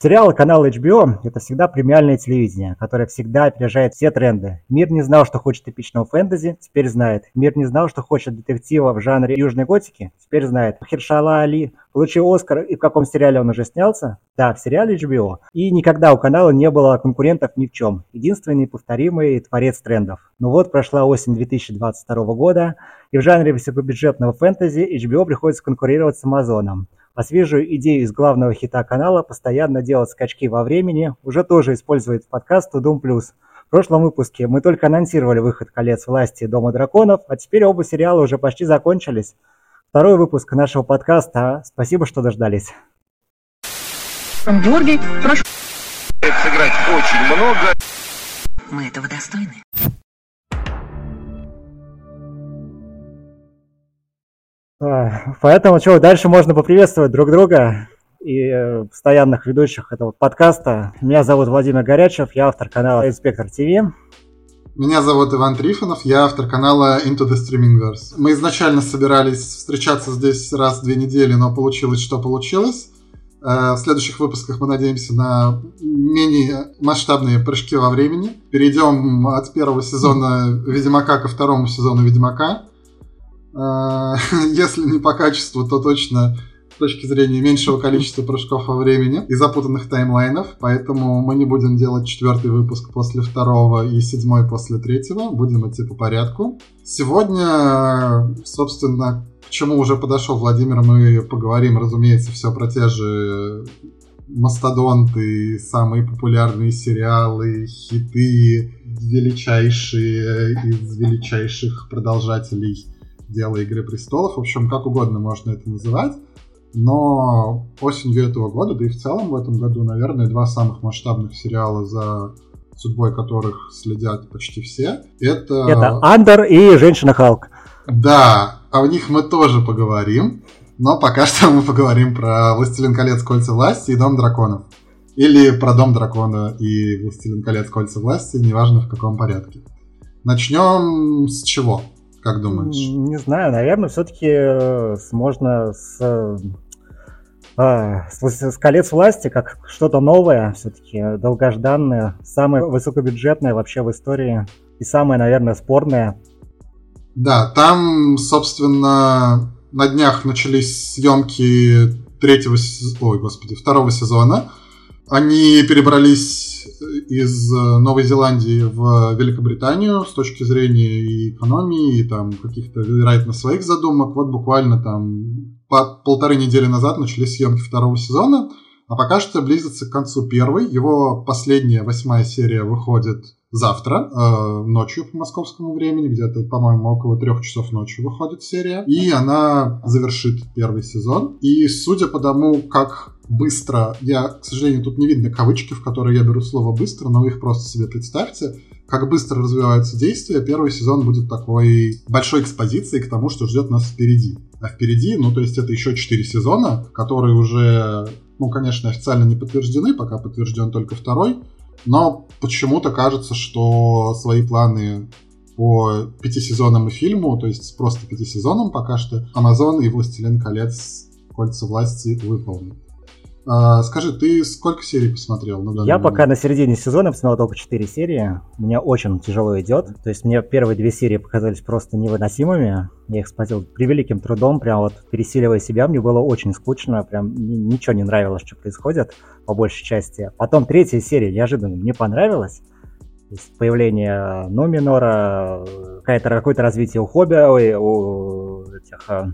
Сериалы канала HBO – это всегда премиальное телевидение, которое всегда опережает все тренды. Мир не знал, что хочет эпичного фэнтези, теперь знает. Мир не знал, что хочет детектива в жанре южной готики, теперь знает. Хершала Али получил Оскар, и в каком сериале он уже снялся? Да, в сериале HBO. И никогда у канала не было конкурентов ни в чем. Единственный повторимый творец трендов. Но вот прошла осень 2022 года, и в жанре высокобюджетного фэнтези HBO приходится конкурировать с Амазоном. А свежую идею из главного хита канала постоянно делать скачки во времени уже тоже использует подкаст Тудум Плюс. В прошлом выпуске мы только анонсировали выход «Колец власти» Дома драконов, а теперь оба сериала уже почти закончились. Второй выпуск нашего подкаста. Спасибо, что дождались. Георгий, прошу. Сыграть очень много. Мы этого достойны. Поэтому что, дальше можно поприветствовать друг друга и э, постоянных ведущих этого подкаста. Меня зовут Владимир Горячев, я автор канала Инспектор ТВ. Меня зовут Иван Трифонов, я автор канала Into the Streamingverse. Мы изначально собирались встречаться здесь раз в две недели, но получилось, что получилось. Э, в следующих выпусках мы надеемся на менее масштабные прыжки во времени. Перейдем от первого сезона Ведьмака ко второму сезону Ведьмака. А, если не по качеству, то точно с точки зрения меньшего количества прыжков во времени и запутанных таймлайнов, поэтому мы не будем делать четвертый выпуск после второго и седьмой после третьего, будем идти по порядку. Сегодня, собственно, к чему уже подошел Владимир, мы поговорим, разумеется, все про те же мастодонты, самые популярные сериалы, хиты, величайшие из величайших продолжателей дело Игры Престолов. В общем, как угодно можно это называть. Но осенью этого года, да и в целом в этом году, наверное, два самых масштабных сериала, за судьбой которых следят почти все, это... Это Андер и Женщина Халк. Да, о них мы тоже поговорим. Но пока что мы поговорим про «Властелин колец. Кольца власти» и «Дом драконов». Или про «Дом дракона» и «Властелин колец. Кольца власти», неважно в каком порядке. Начнем с чего? Как думаешь? Не знаю, наверное, все-таки э, можно с, а, с, с колец власти как что-то новое, все-таки долгожданное, самое высокобюджетное вообще в истории и самое, наверное, спорное. Да, там, собственно, на днях начались съемки третьего, ой, господи, второго сезона. Они перебрались из Новой Зеландии в Великобританию с точки зрения и экономии, и там каких-то, вероятно, своих задумок. Вот буквально там по полторы недели назад начались съемки второго сезона, а пока что близится к концу первый. Его последняя, восьмая серия выходит завтра, э, ночью по московскому времени, где-то, по-моему, около трех часов ночи выходит серия. И она завершит первый сезон. И судя по тому, как быстро, я, к сожалению, тут не видно кавычки, в которые я беру слово быстро, но вы их просто себе представьте, как быстро развиваются действия, первый сезон будет такой большой экспозицией к тому, что ждет нас впереди. А впереди, ну, то есть это еще четыре сезона, которые уже, ну, конечно, официально не подтверждены, пока подтвержден только второй, но почему-то кажется, что свои планы по пяти сезонам и фильму, то есть просто пяти сезонам пока что, Амазон и Властелин колец Кольца власти выполнят. А, скажи, ты сколько серий посмотрел? На я момент? пока на середине сезона посмотрел только 4 серии. Мне очень тяжело идет. То есть мне первые две серии показались просто невыносимыми. Я их смотрел превеликим трудом, прям вот пересиливая себя. Мне было очень скучно, прям ничего не нравилось, что происходит по большей части. Потом третья серия неожиданно мне понравилась. То есть появление Номинора, какое-то развитие у Хобби, ой, у этих а,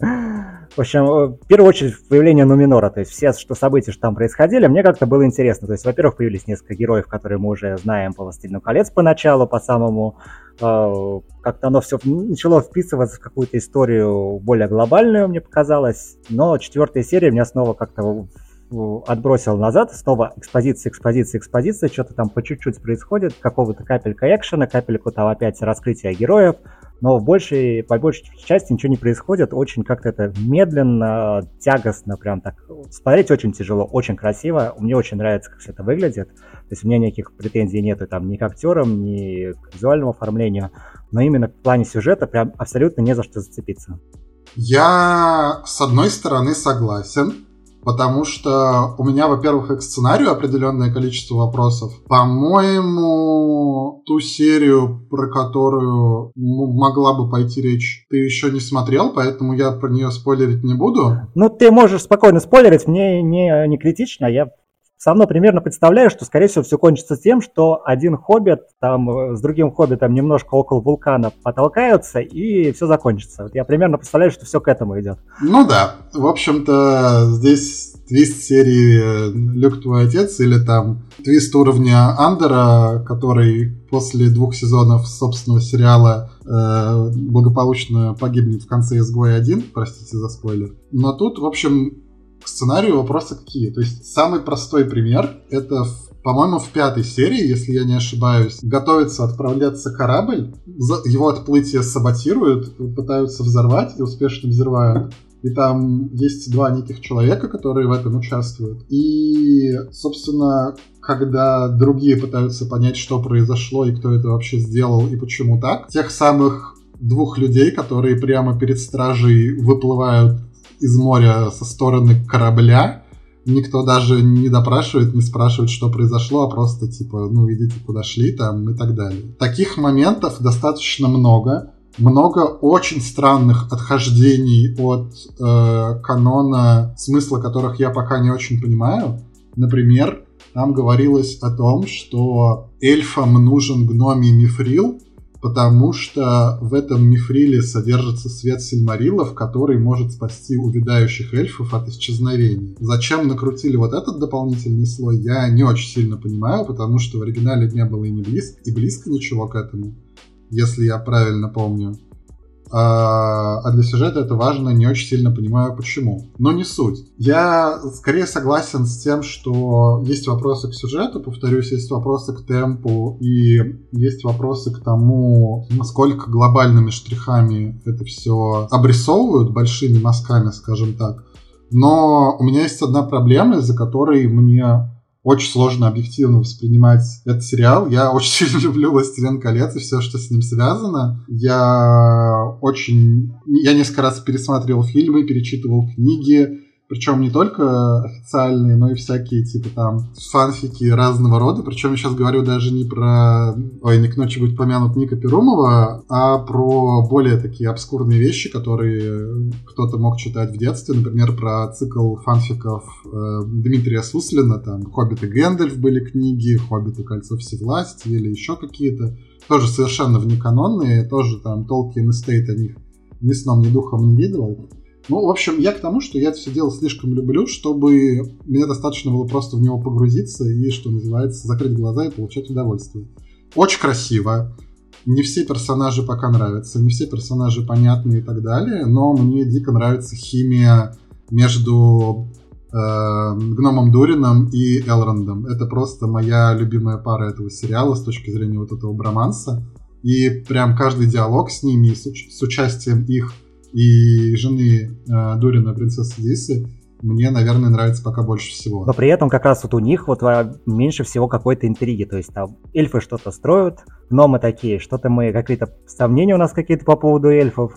В общем, в первую очередь появление Нуминора, то есть все что события, что там происходили, мне как-то было интересно. То есть, во-первых, появились несколько героев, которые мы уже знаем по «Властелину колец» поначалу, по самому... Э, как-то оно все начало вписываться в какую-то историю более глобальную, мне показалось. Но четвертая серия меня снова как-то отбросил назад, снова экспозиция, экспозиция, экспозиция, что-то там по чуть-чуть происходит, какого-то капелька экшена, капельку там опять раскрытия героев, но в большей, по большей части ничего не происходит, очень как-то это медленно, тягостно, прям так. Смотреть очень тяжело, очень красиво, мне очень нравится, как все это выглядит, то есть у меня никаких претензий нету там ни к актерам, ни к визуальному оформлению, но именно в плане сюжета прям абсолютно не за что зацепиться. Я, с одной стороны, согласен, потому что у меня, во-первых, к сценарию определенное количество вопросов. По-моему, ту серию, про которую могла бы пойти речь, ты еще не смотрел, поэтому я про нее спойлерить не буду. Ну, ты можешь спокойно спойлерить, мне не, не критично, я все равно примерно представляю, что, скорее всего, все кончится тем, что один хоббит там э, с другим хоббитом немножко около вулкана потолкаются, и все закончится. Вот я примерно представляю, что все к этому идет. Ну да, в общем-то, здесь твист серии э, «Люк, твой отец» или там твист уровня Андера, который после двух сезонов собственного сериала э, благополучно погибнет в конце «Изгоя 1», простите за спойлер. Но тут, в общем, к сценарию вопросы какие. То есть самый простой пример — это по-моему, в пятой серии, если я не ошибаюсь, готовится отправляться корабль, его отплытие саботируют, пытаются взорвать и успешно взрывают. И там есть два неких человека, которые в этом участвуют. И, собственно, когда другие пытаются понять, что произошло и кто это вообще сделал и почему так, тех самых двух людей, которые прямо перед стражей выплывают из моря со стороны корабля. Никто даже не допрашивает, не спрашивает, что произошло, а просто типа, ну идите куда шли там и так далее. Таких моментов достаточно много. Много очень странных отхождений от э, канона, смысла которых я пока не очень понимаю. Например, там говорилось о том, что эльфам нужен гномий мифрил, потому что в этом мифриле содержится свет Сильмарилов, который может спасти увядающих эльфов от исчезновения. Зачем накрутили вот этот дополнительный слой, я не очень сильно понимаю, потому что в оригинале не было и не близко, и близко ничего к этому, если я правильно помню. А, а для сюжета это важно, не очень сильно понимаю почему. Но не суть. Я скорее согласен с тем, что есть вопросы к сюжету, повторюсь, есть вопросы к темпу и есть вопросы к тому, насколько глобальными штрихами это все обрисовывают, большими мазками, скажем так. Но у меня есть одна проблема, из-за которой мне очень сложно объективно воспринимать этот сериал. Я очень сильно люблю «Властелин колец» и все, что с ним связано. Я очень... Я несколько раз пересматривал фильмы, перечитывал книги, причем не только официальные, но и всякие, типа там, фанфики разного рода. Причем я сейчас говорю даже не про... Ой, не к ночи будет помянут Ника Перумова, а про более такие обскурные вещи, которые кто-то мог читать в детстве. Например, про цикл фанфиков э, Дмитрия Суслина. Там «Хоббит и Гэндальф» были книги, «Хоббит и Кольцо Всевласти» или еще какие-то. Тоже совершенно внеканонные, тоже там Tolkien Estate о них ни сном, ни духом не видывал. Ну, в общем, я к тому, что я это все дело слишком люблю, чтобы мне достаточно было просто в него погрузиться и, что называется, закрыть глаза и получать удовольствие. Очень красиво. Не все персонажи пока нравятся, не все персонажи понятны и так далее, но мне дико нравится химия между э, Гномом Дурином и Элрондом. Это просто моя любимая пара этого сериала с точки зрения вот этого броманса. И прям каждый диалог с ними, с, с участием их и жены э, Дурина, принцессы Дисы, мне, наверное, нравится пока больше всего. Но при этом как раз вот у них вот а, меньше всего какой-то интриги. То есть там эльфы что-то строят, гномы такие, что-то мы, какие-то сомнения у нас какие-то по поводу эльфов.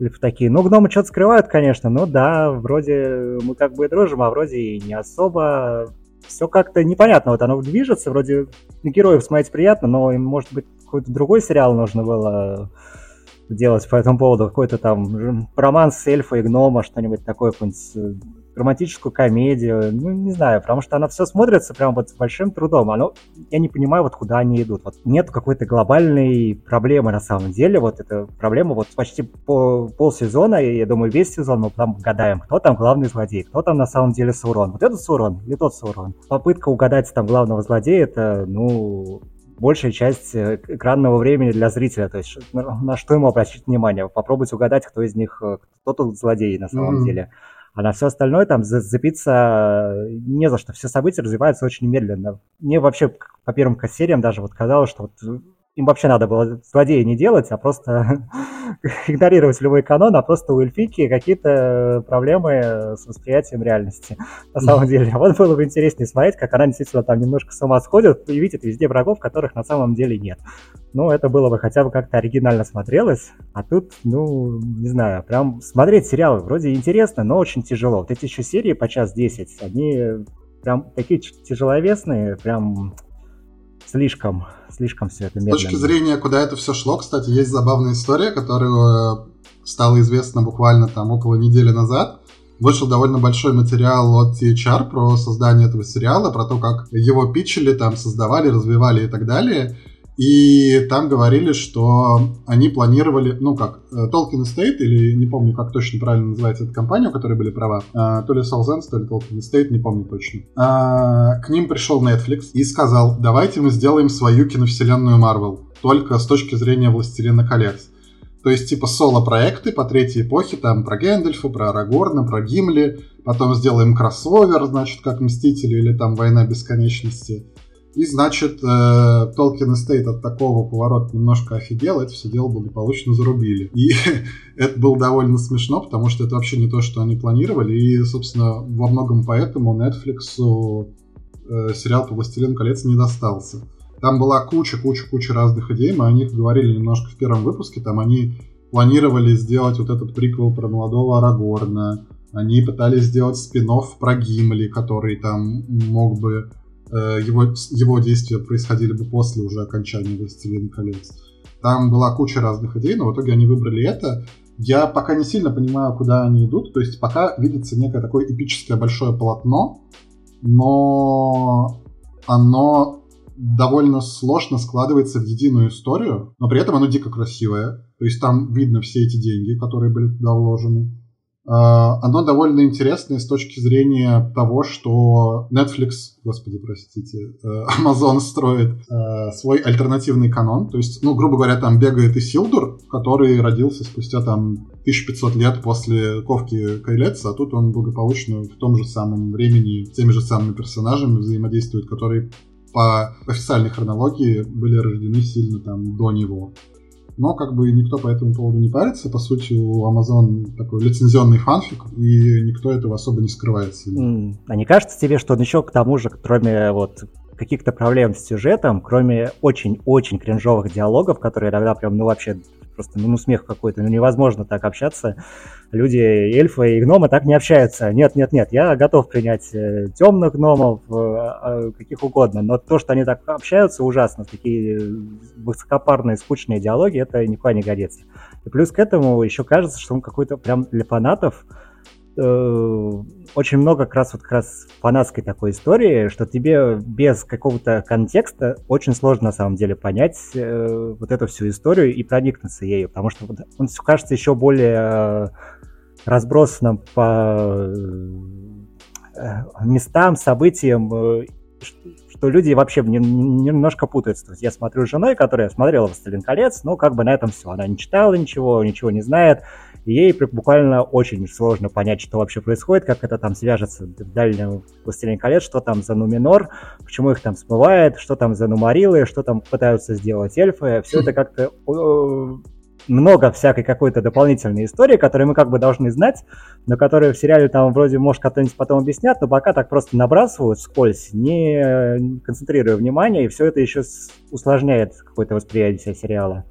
Эльфы такие, ну, гномы что-то скрывают, конечно, но да, вроде мы как бы и дружим, а вроде и не особо. Все как-то непонятно, вот оно движется, вроде героев смотреть приятно, но им, может быть, какой-то другой сериал нужно было делать по этому поводу, какой-то там роман с эльфа и гнома, что-нибудь такое, какую-нибудь э, романтическую комедию, ну, не знаю, потому что она все смотрится прям вот с большим трудом. Оно, я не понимаю, вот куда они идут. Вот нет какой-то глобальной проблемы на самом деле. Вот эта проблема вот почти по полсезона, и я думаю, весь сезон мы там гадаем, кто там главный злодей, кто там на самом деле Саурон. Вот этот Саурон или тот Саурон. Попытка угадать там главного злодея, это, ну, большая часть э, экранного времени для зрителя. То есть на что ему обратить внимание? Попробовать угадать, кто из них, э, кто тут злодей на самом mm-hmm. деле. А на все остальное там зацепиться э, не за что. Все события развиваются очень медленно. Мне вообще по первым сериям даже вот казалось, что вот им вообще надо было злодея не делать, а просто игнорировать любой канон, а просто у эльфики какие-то проблемы с восприятием реальности. На самом деле, вот было бы интереснее смотреть, как она действительно там немножко с ума сходит и видит везде врагов, которых на самом деле нет. Ну, это было бы хотя бы как-то оригинально смотрелось, а тут, ну, не знаю, прям смотреть сериалы вроде интересно, но очень тяжело. Вот эти еще серии по час 10, они прям такие тяжеловесные, прям слишком, слишком все это медленно. С точки зрения, куда это все шло, кстати, есть забавная история, которая э, стала известна буквально там около недели назад. Вышел довольно большой материал от THR про создание этого сериала, про то, как его питчили, там создавали, развивали и так далее. И там говорили, что они планировали, ну как, э, Tolkien Estate, или не помню, как точно правильно называется эта компания, у которой были права, а, то ли Solzens, то ли Tolkien Estate, не помню точно. А, к ним пришел Netflix и сказал, давайте мы сделаем свою киновселенную Marvel, только с точки зрения Властелина колец. То есть, типа, соло-проекты по третьей эпохе, там, про Гэндальфа, про Арагорна, про Гимли, потом сделаем кроссовер, значит, как Мстители или там Война Бесконечности. И, значит, э, Tolkien Estate от такого поворота немножко офигел, это все дело благополучно зарубили. И это было довольно смешно, потому что это вообще не то, что они планировали. И, собственно, во многом поэтому Netflix э, сериал по «Властелину колец» не достался. Там была куча-куча-куча разных идей, мы о них говорили немножко в первом выпуске. Там они планировали сделать вот этот приквел про молодого Арагорна, они пытались сделать спин про Гимли, который там мог бы его, его действия происходили бы после уже окончания «Властелина колец». Там была куча разных идей, но в итоге они выбрали это. Я пока не сильно понимаю, куда они идут. То есть пока видится некое такое эпическое большое полотно, но оно довольно сложно складывается в единую историю, но при этом оно дико красивое. То есть там видно все эти деньги, которые были туда вложены. А, оно довольно интересное с точки зрения того, что Netflix, господи, простите, э, Amazon строит э, свой альтернативный канон. То есть, ну, грубо говоря, там бегает Исилдур, который родился спустя там 1500 лет после ковки Кайлеца, а тут он благополучно в том же самом времени с теми же самыми персонажами взаимодействует, которые по официальной хронологии были рождены сильно там до него но как бы никто по этому поводу не парится. По сути, у Amazon такой лицензионный фанфик, и никто этого особо не скрывает сильно. А не кажется тебе, что он еще к тому же, кроме вот каких-то проблем с сюжетом, кроме очень-очень кринжовых диалогов, которые иногда прям, ну, вообще просто, ну, смех какой-то, ну, невозможно так общаться. Люди, эльфы и гномы так не общаются. Нет, нет, нет, я готов принять э, темных гномов, э, а, каких угодно, но то, что они так общаются, ужасно. Такие высокопарные, скучные диалоги, это никуда не годится. И плюс к этому еще кажется, что он какой-то прям для фанатов Э, очень много как раз вот как раз фанатской такой истории, что тебе без какого-то контекста очень сложно на самом деле понять э, вот эту всю историю и проникнуться ею, потому что он кажется еще более э, разбросанным по э, местам, событиям, э, что люди вообще немножко путаются. То есть я смотрю с женой, которая смотрела «Властелин колец», но как бы на этом все. Она не читала ничего, ничего не знает, ей буквально очень сложно понять, что вообще происходит, как это там свяжется в дальнем «Властелине колец», что там за Нуминор, почему их там смывает, что там за Нумарилы, что там пытаются сделать эльфы. Все это как-то много всякой какой-то дополнительной истории, которую мы как бы должны знать, но которые в сериале там вроде, может, как-то потом объяснят, но пока так просто набрасывают скользь, не концентрируя внимание, и все это еще усложняет какое-то восприятие сериала.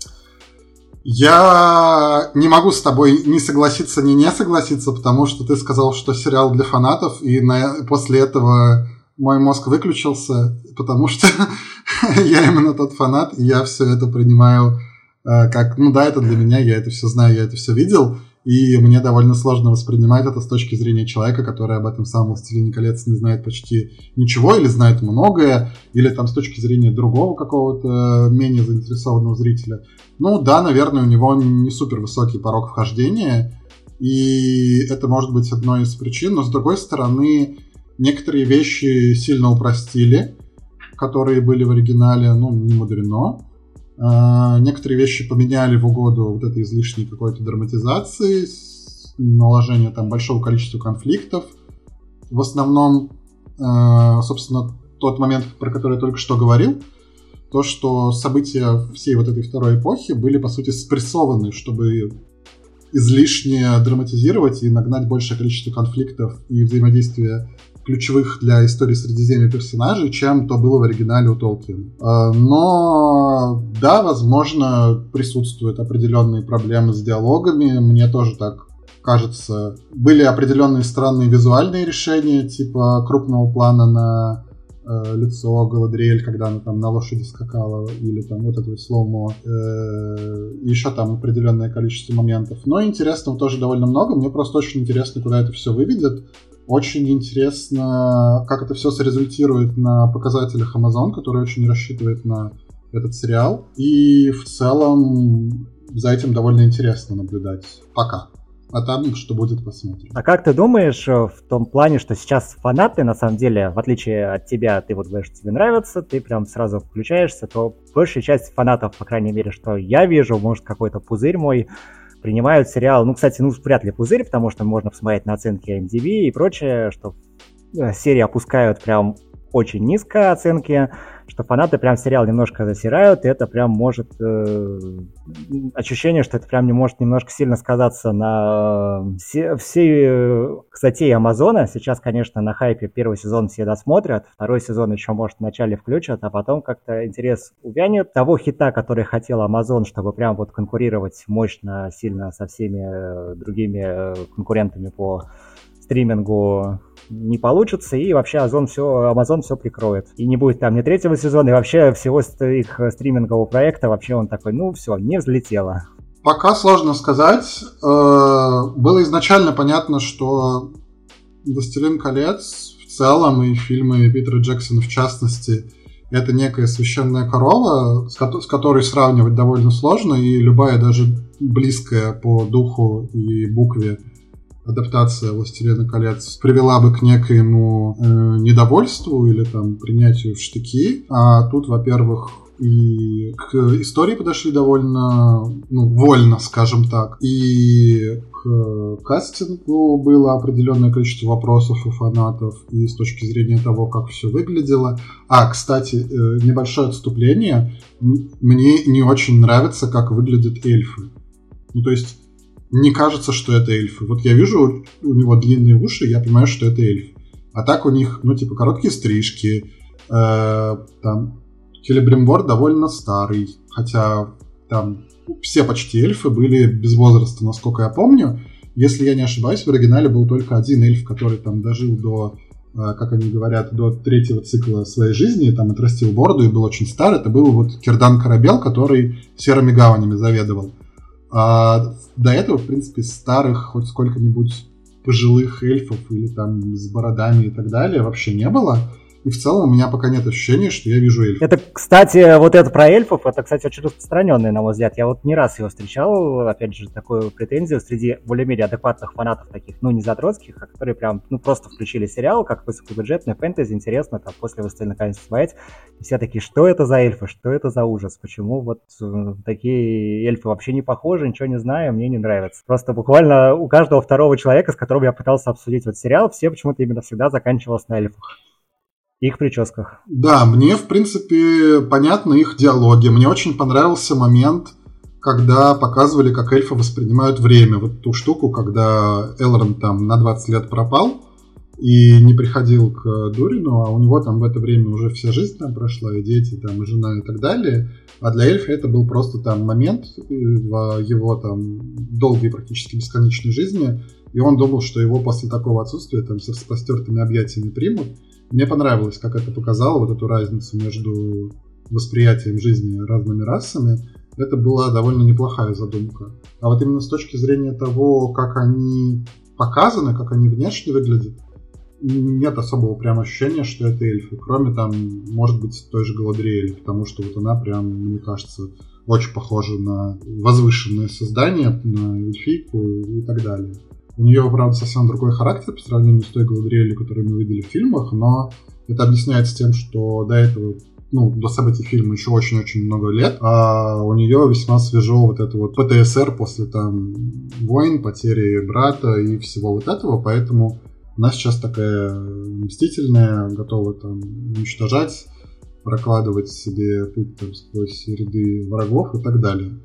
Я не могу с тобой не согласиться, ни не согласиться, потому что ты сказал, что сериал для фанатов, и на... после этого мой мозг выключился, потому что я именно тот фанат, и я все это принимаю э, как, ну да, это для меня, я это все знаю, я это все видел, и мне довольно сложно воспринимать это с точки зрения человека, который об этом самом «Властелине колец» не знает почти ничего, или знает многое, или там с точки зрения другого какого-то менее заинтересованного зрителя. Ну да, наверное, у него не супер высокий порог вхождения, и это может быть одной из причин, но с другой стороны, некоторые вещи сильно упростили, которые были в оригинале, ну, не мудрено. А, некоторые вещи поменяли в угоду вот этой излишней какой-то драматизации, наложения там большого количества конфликтов. В основном, а, собственно, тот момент, про который я только что говорил, то, что события всей вот этой второй эпохи были, по сути, спрессованы, чтобы излишне драматизировать и нагнать большее количество конфликтов и взаимодействия ключевых для истории Средиземья персонажей, чем то было в оригинале у Толкина. А, но да, возможно, присутствуют определенные проблемы с диалогами. Мне тоже так кажется. Были определенные странные визуальные решения, типа крупного плана на э, лицо Галадриэль, когда она там на лошади скакала, или там вот это сломо. Э, еще там определенное количество моментов. Но интересного тоже довольно много. Мне просто очень интересно, куда это все выведет. Очень интересно, как это все срезультирует на показателях Amazon, который очень рассчитывает на этот сериал. И в целом за этим довольно интересно наблюдать. Пока. А там что будет, посмотрим. А как ты думаешь э, в том плане, что сейчас фанаты, на самом деле, в отличие от тебя, ты вот говоришь, тебе нравится, ты прям сразу включаешься, то большая часть фанатов, по крайней мере, что я вижу, может, какой-то пузырь мой, принимают сериал, ну, кстати, ну, вряд ли пузырь, потому что можно посмотреть на оценки MDB и прочее, что э, серии опускают прям очень низко оценки, что фанаты прям сериал немножко засирают, и это прям может... Э, ощущение, что это прям не может немножко сильно сказаться на э, все, все э, статьи Амазона. Сейчас, конечно, на хайпе первый сезон все досмотрят, второй сезон еще, может, вначале включат, а потом как-то интерес увянет. Того хита, который хотел Амазон, чтобы прям вот конкурировать мощно, сильно со всеми э, другими конкурентами по стримингу не получится, и вообще Amazon все, Amazon все прикроет. И не будет там ни третьего сезона, и вообще всего их стримингового проекта, вообще он такой, ну все, не взлетело. Пока сложно сказать. Э, было изначально понятно, что «Властелин колец» в целом и фильмы Питера Джексона в частности это некая священная корова, с которой сравнивать довольно сложно, и любая даже близкая по духу и букве адаптация «Властелина колец» привела бы к некоему э, недовольству или там принятию в штыки. А тут, во-первых, и к истории подошли довольно ну, вольно, скажем так. И к кастингу было определенное количество вопросов у фанатов и с точки зрения того, как все выглядело. А, кстати, э, небольшое отступление. Мне не очень нравится, как выглядят эльфы. Ну, то есть не кажется, что это эльфы. Вот я вижу у него длинные уши, я понимаю, что это эльф. А так у них, ну, типа, короткие стрижки, э, там, Телебримбор довольно старый, хотя там все почти эльфы были без возраста, насколько я помню. Если я не ошибаюсь, в оригинале был только один эльф, который там дожил до, э, как они говорят, до третьего цикла своей жизни, там отрастил бороду и был очень старый. Это был вот Кирдан Корабел, который серыми гаванями заведовал. А до этого, в принципе, старых, хоть сколько-нибудь пожилых эльфов или там с бородами и так далее вообще не было. И в целом у меня пока нет ощущения, что я вижу эльфов. Это, кстати, вот это про эльфов, это, кстати, очень распространенный, на мой взгляд. Я вот не раз его встречал, опять же, такую претензию среди более-менее адекватных фанатов таких, ну, не задротских, а которые прям, ну, просто включили сериал, как высокобюджетный фэнтези, интересно, там, после «Властелина наконец смотреть». И все такие, что это за эльфы, что это за ужас, почему вот э, такие эльфы вообще не похожи, ничего не знаю, мне не нравится. Просто буквально у каждого второго человека, с которым я пытался обсудить вот сериал, все почему-то именно всегда заканчивалось на эльфах их прическах. Да, мне, в принципе, понятны их диалоги. Мне очень понравился момент, когда показывали, как эльфы воспринимают время. Вот ту штуку, когда Элрон там на 20 лет пропал и не приходил к Дурину, а у него там в это время уже вся жизнь там прошла, и дети, там, и жена, и так далее. А для эльфа это был просто там момент в его там долгой практически бесконечной жизни, и он думал, что его после такого отсутствия там с распростертыми объятиями примут. Мне понравилось, как это показало, вот эту разницу между восприятием жизни разными расами. Это была довольно неплохая задумка. А вот именно с точки зрения того, как они показаны, как они внешне выглядят, нет особого прям ощущения, что это эльфы, кроме там, может быть, той же Галадриэли, потому что вот она прям, мне кажется, очень похожа на возвышенное создание, на эльфийку и так далее. У нее, правда, совсем другой характер по сравнению с той Галадриэлью, которую мы видели в фильмах, но это объясняется тем, что до этого ну, до событий фильма еще очень-очень много лет, а у нее весьма свежо вот это вот ПТСР после там войн, потери брата и всего вот этого, поэтому она сейчас такая мстительная, готова там уничтожать прокладывать себе путь там, сквозь ряды врагов и так далее.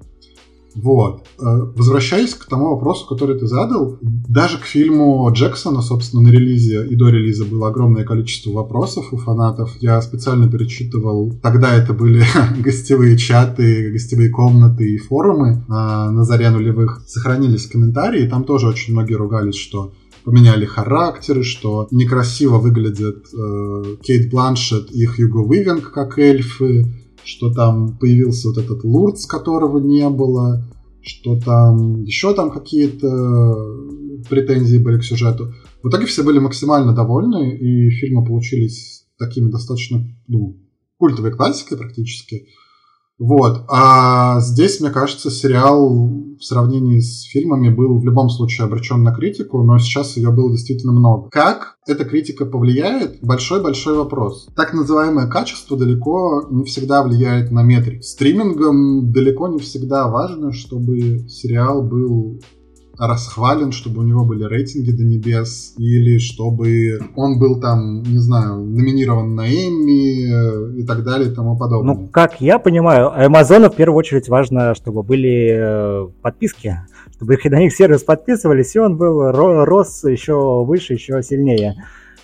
Вот. Э, возвращаясь к тому вопросу, который ты задал, даже к фильму Джексона, собственно, на релизе и до релиза было огромное количество вопросов у фанатов. Я специально перечитывал, тогда это были гостевые чаты, гостевые комнаты и форумы на, на заре нулевых. Сохранились комментарии, там тоже очень многие ругались, что поменяли характеры, что некрасиво выглядят э, Кейт Бланшет и Хьюго Уивинг как эльфы, что там появился вот этот Лурдс, которого не было, что там еще там какие-то претензии были к сюжету. В итоге все были максимально довольны, и фильмы получились такими достаточно, ну, культовой классикой практически. Вот. А здесь, мне кажется, сериал в сравнении с фильмами был в любом случае обречен на критику, но сейчас ее было действительно много. Как эта критика повлияет? Большой-большой вопрос. Так называемое качество далеко не всегда влияет на метрик. Стримингом далеко не всегда важно, чтобы сериал был расхвален, чтобы у него были рейтинги до небес, или чтобы он был там, не знаю, номинирован на Эмми э, и так далее и тому подобное. Ну, как я понимаю, Amazon в первую очередь важно, чтобы были э, подписки, чтобы на них сервис подписывались, и он был рос еще выше, еще сильнее.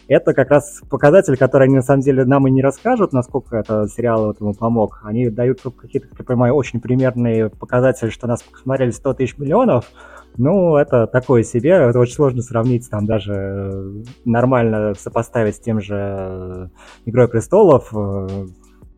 Это как раз показатель, который они на самом деле нам и не расскажут, насколько это сериал этому помог. Они дают какие-то, как я понимаю, очень примерные показатели, что нас посмотрели 100 тысяч миллионов, ну, это такое себе, это очень сложно сравнить, там даже э, нормально сопоставить с тем же «Игрой престолов», э,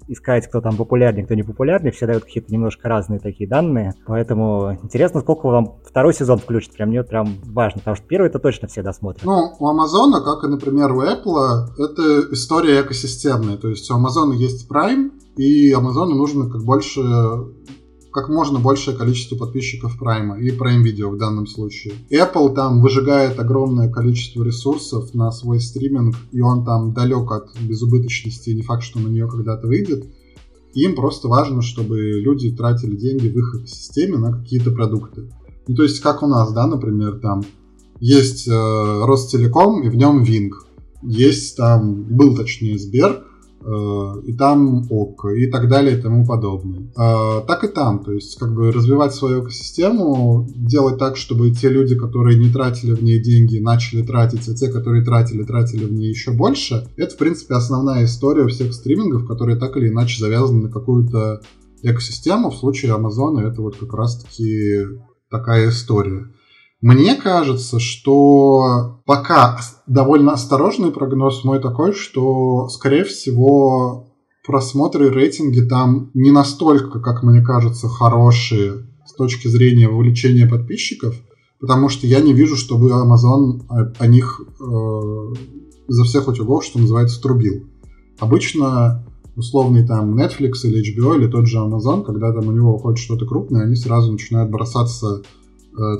искать, кто там популярнее, кто не популярнее, все дают какие-то немножко разные такие данные, поэтому интересно, сколько вам второй сезон включит, прям мне прям важно, потому что первый это точно все досмотрят. Ну, у Амазона, как и, например, у Apple, это история экосистемная, то есть у Амазона есть Prime, и Амазону нужно как больше как можно большее количество подписчиков Prime и Prime Video в данном случае. Apple там выжигает огромное количество ресурсов на свой стриминг, и он там далек от безубыточности, не факт, что на нее когда-то выйдет. Им просто важно, чтобы люди тратили деньги в их системе на какие-то продукты. Ну, то есть, как у нас, да, например, там есть э, Ростелеком, и в нем Винг. Есть там, был точнее Сбер, и там ОК, и так далее, и тому подобное. А, так и там, то есть как бы развивать свою экосистему, делать так, чтобы те люди, которые не тратили в ней деньги, начали тратить, а те, которые тратили, тратили в ней еще больше, это, в принципе, основная история всех стримингов, которые так или иначе завязаны на какую-то экосистему. В случае Амазона это вот как раз-таки такая история. Мне кажется, что пока довольно осторожный прогноз мой такой, что, скорее всего, просмотры и рейтинги там не настолько, как мне кажется, хорошие с точки зрения вовлечения подписчиков, потому что я не вижу, чтобы Amazon о, них э, за всех утюгов, что называется, трубил. Обычно условный там Netflix или HBO или тот же Amazon, когда там у него выходит что-то крупное, они сразу начинают бросаться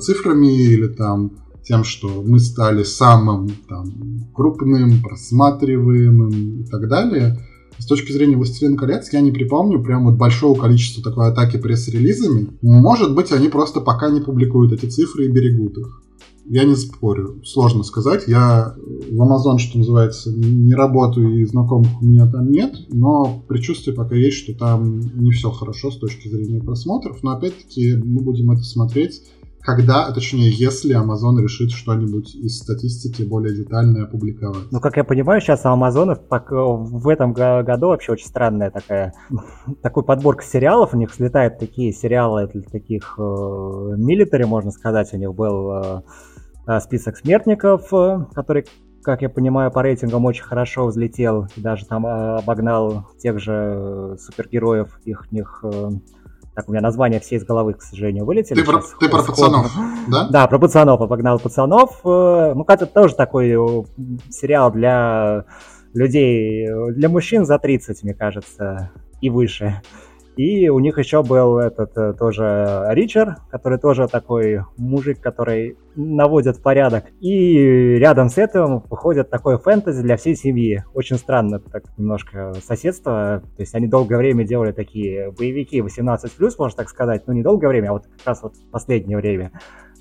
цифрами или там тем, что мы стали самым там, крупным, просматриваемым и так далее. С точки зрения «Властелин колец» я не припомню прям вот большого количества такой атаки пресс-релизами. Может быть, они просто пока не публикуют эти цифры и берегут их. Я не спорю, сложно сказать. Я в Amazon, что называется, не работаю и знакомых у меня там нет, но предчувствие пока есть, что там не все хорошо с точки зрения просмотров. Но опять-таки мы будем это смотреть когда, точнее, если Amazon решит что-нибудь из статистики более детально опубликовать. Ну, как я понимаю, сейчас у Амазона в этом году вообще очень странная такая, такой подборка сериалов. У них слетают такие сериалы для таких милитари, э, можно сказать. У них был э, э, список смертников, который как я понимаю, по рейтингам очень хорошо взлетел, даже там обогнал тех же супергероев, их них так, у меня название все из головы, к сожалению, вылетели. Ты, про, ты про пацанов, да? Да, про пацанов, обогнал пацанов. Э, ну, это тоже такой э, сериал для людей, для мужчин за 30, мне кажется, и выше. И у них еще был этот э, тоже Ричард, который тоже такой мужик, который наводит порядок. И рядом с этим выходит такое фэнтези для всей семьи. Очень странно, так немножко соседство. То есть они долгое время делали такие боевики 18+, можно так сказать. Ну, не долгое время, а вот как раз вот в последнее время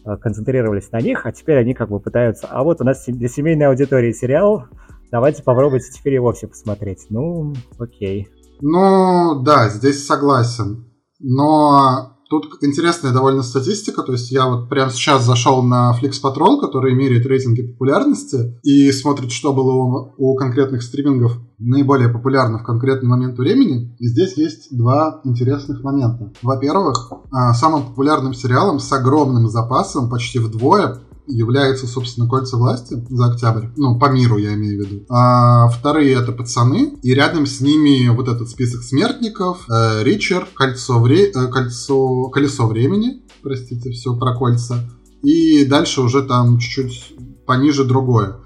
э, концентрировались на них, а теперь они как бы пытаются... А вот у нас для семейной аудитории сериал, давайте попробуйте теперь и вовсе посмотреть. Ну, окей. Ну, да, здесь согласен. Но Тут интересная довольно статистика, то есть я вот прямо сейчас зашел на Flix Patrol, который меряет рейтинги популярности и смотрит, что было у, у конкретных стримингов наиболее популярно в конкретный момент времени. И здесь есть два интересных момента. Во-первых, а, самым популярным сериалом с огромным запасом, почти вдвое, является, собственно, «Кольца власти» за октябрь. Ну, по миру я имею в виду. А вторые — это «Пацаны». И рядом с ними вот этот список смертников. Э, Ричард, «Кольцо, вре... э, кольцо... «Колесо времени». Простите, все про кольца. И дальше уже там чуть-чуть пониже другое.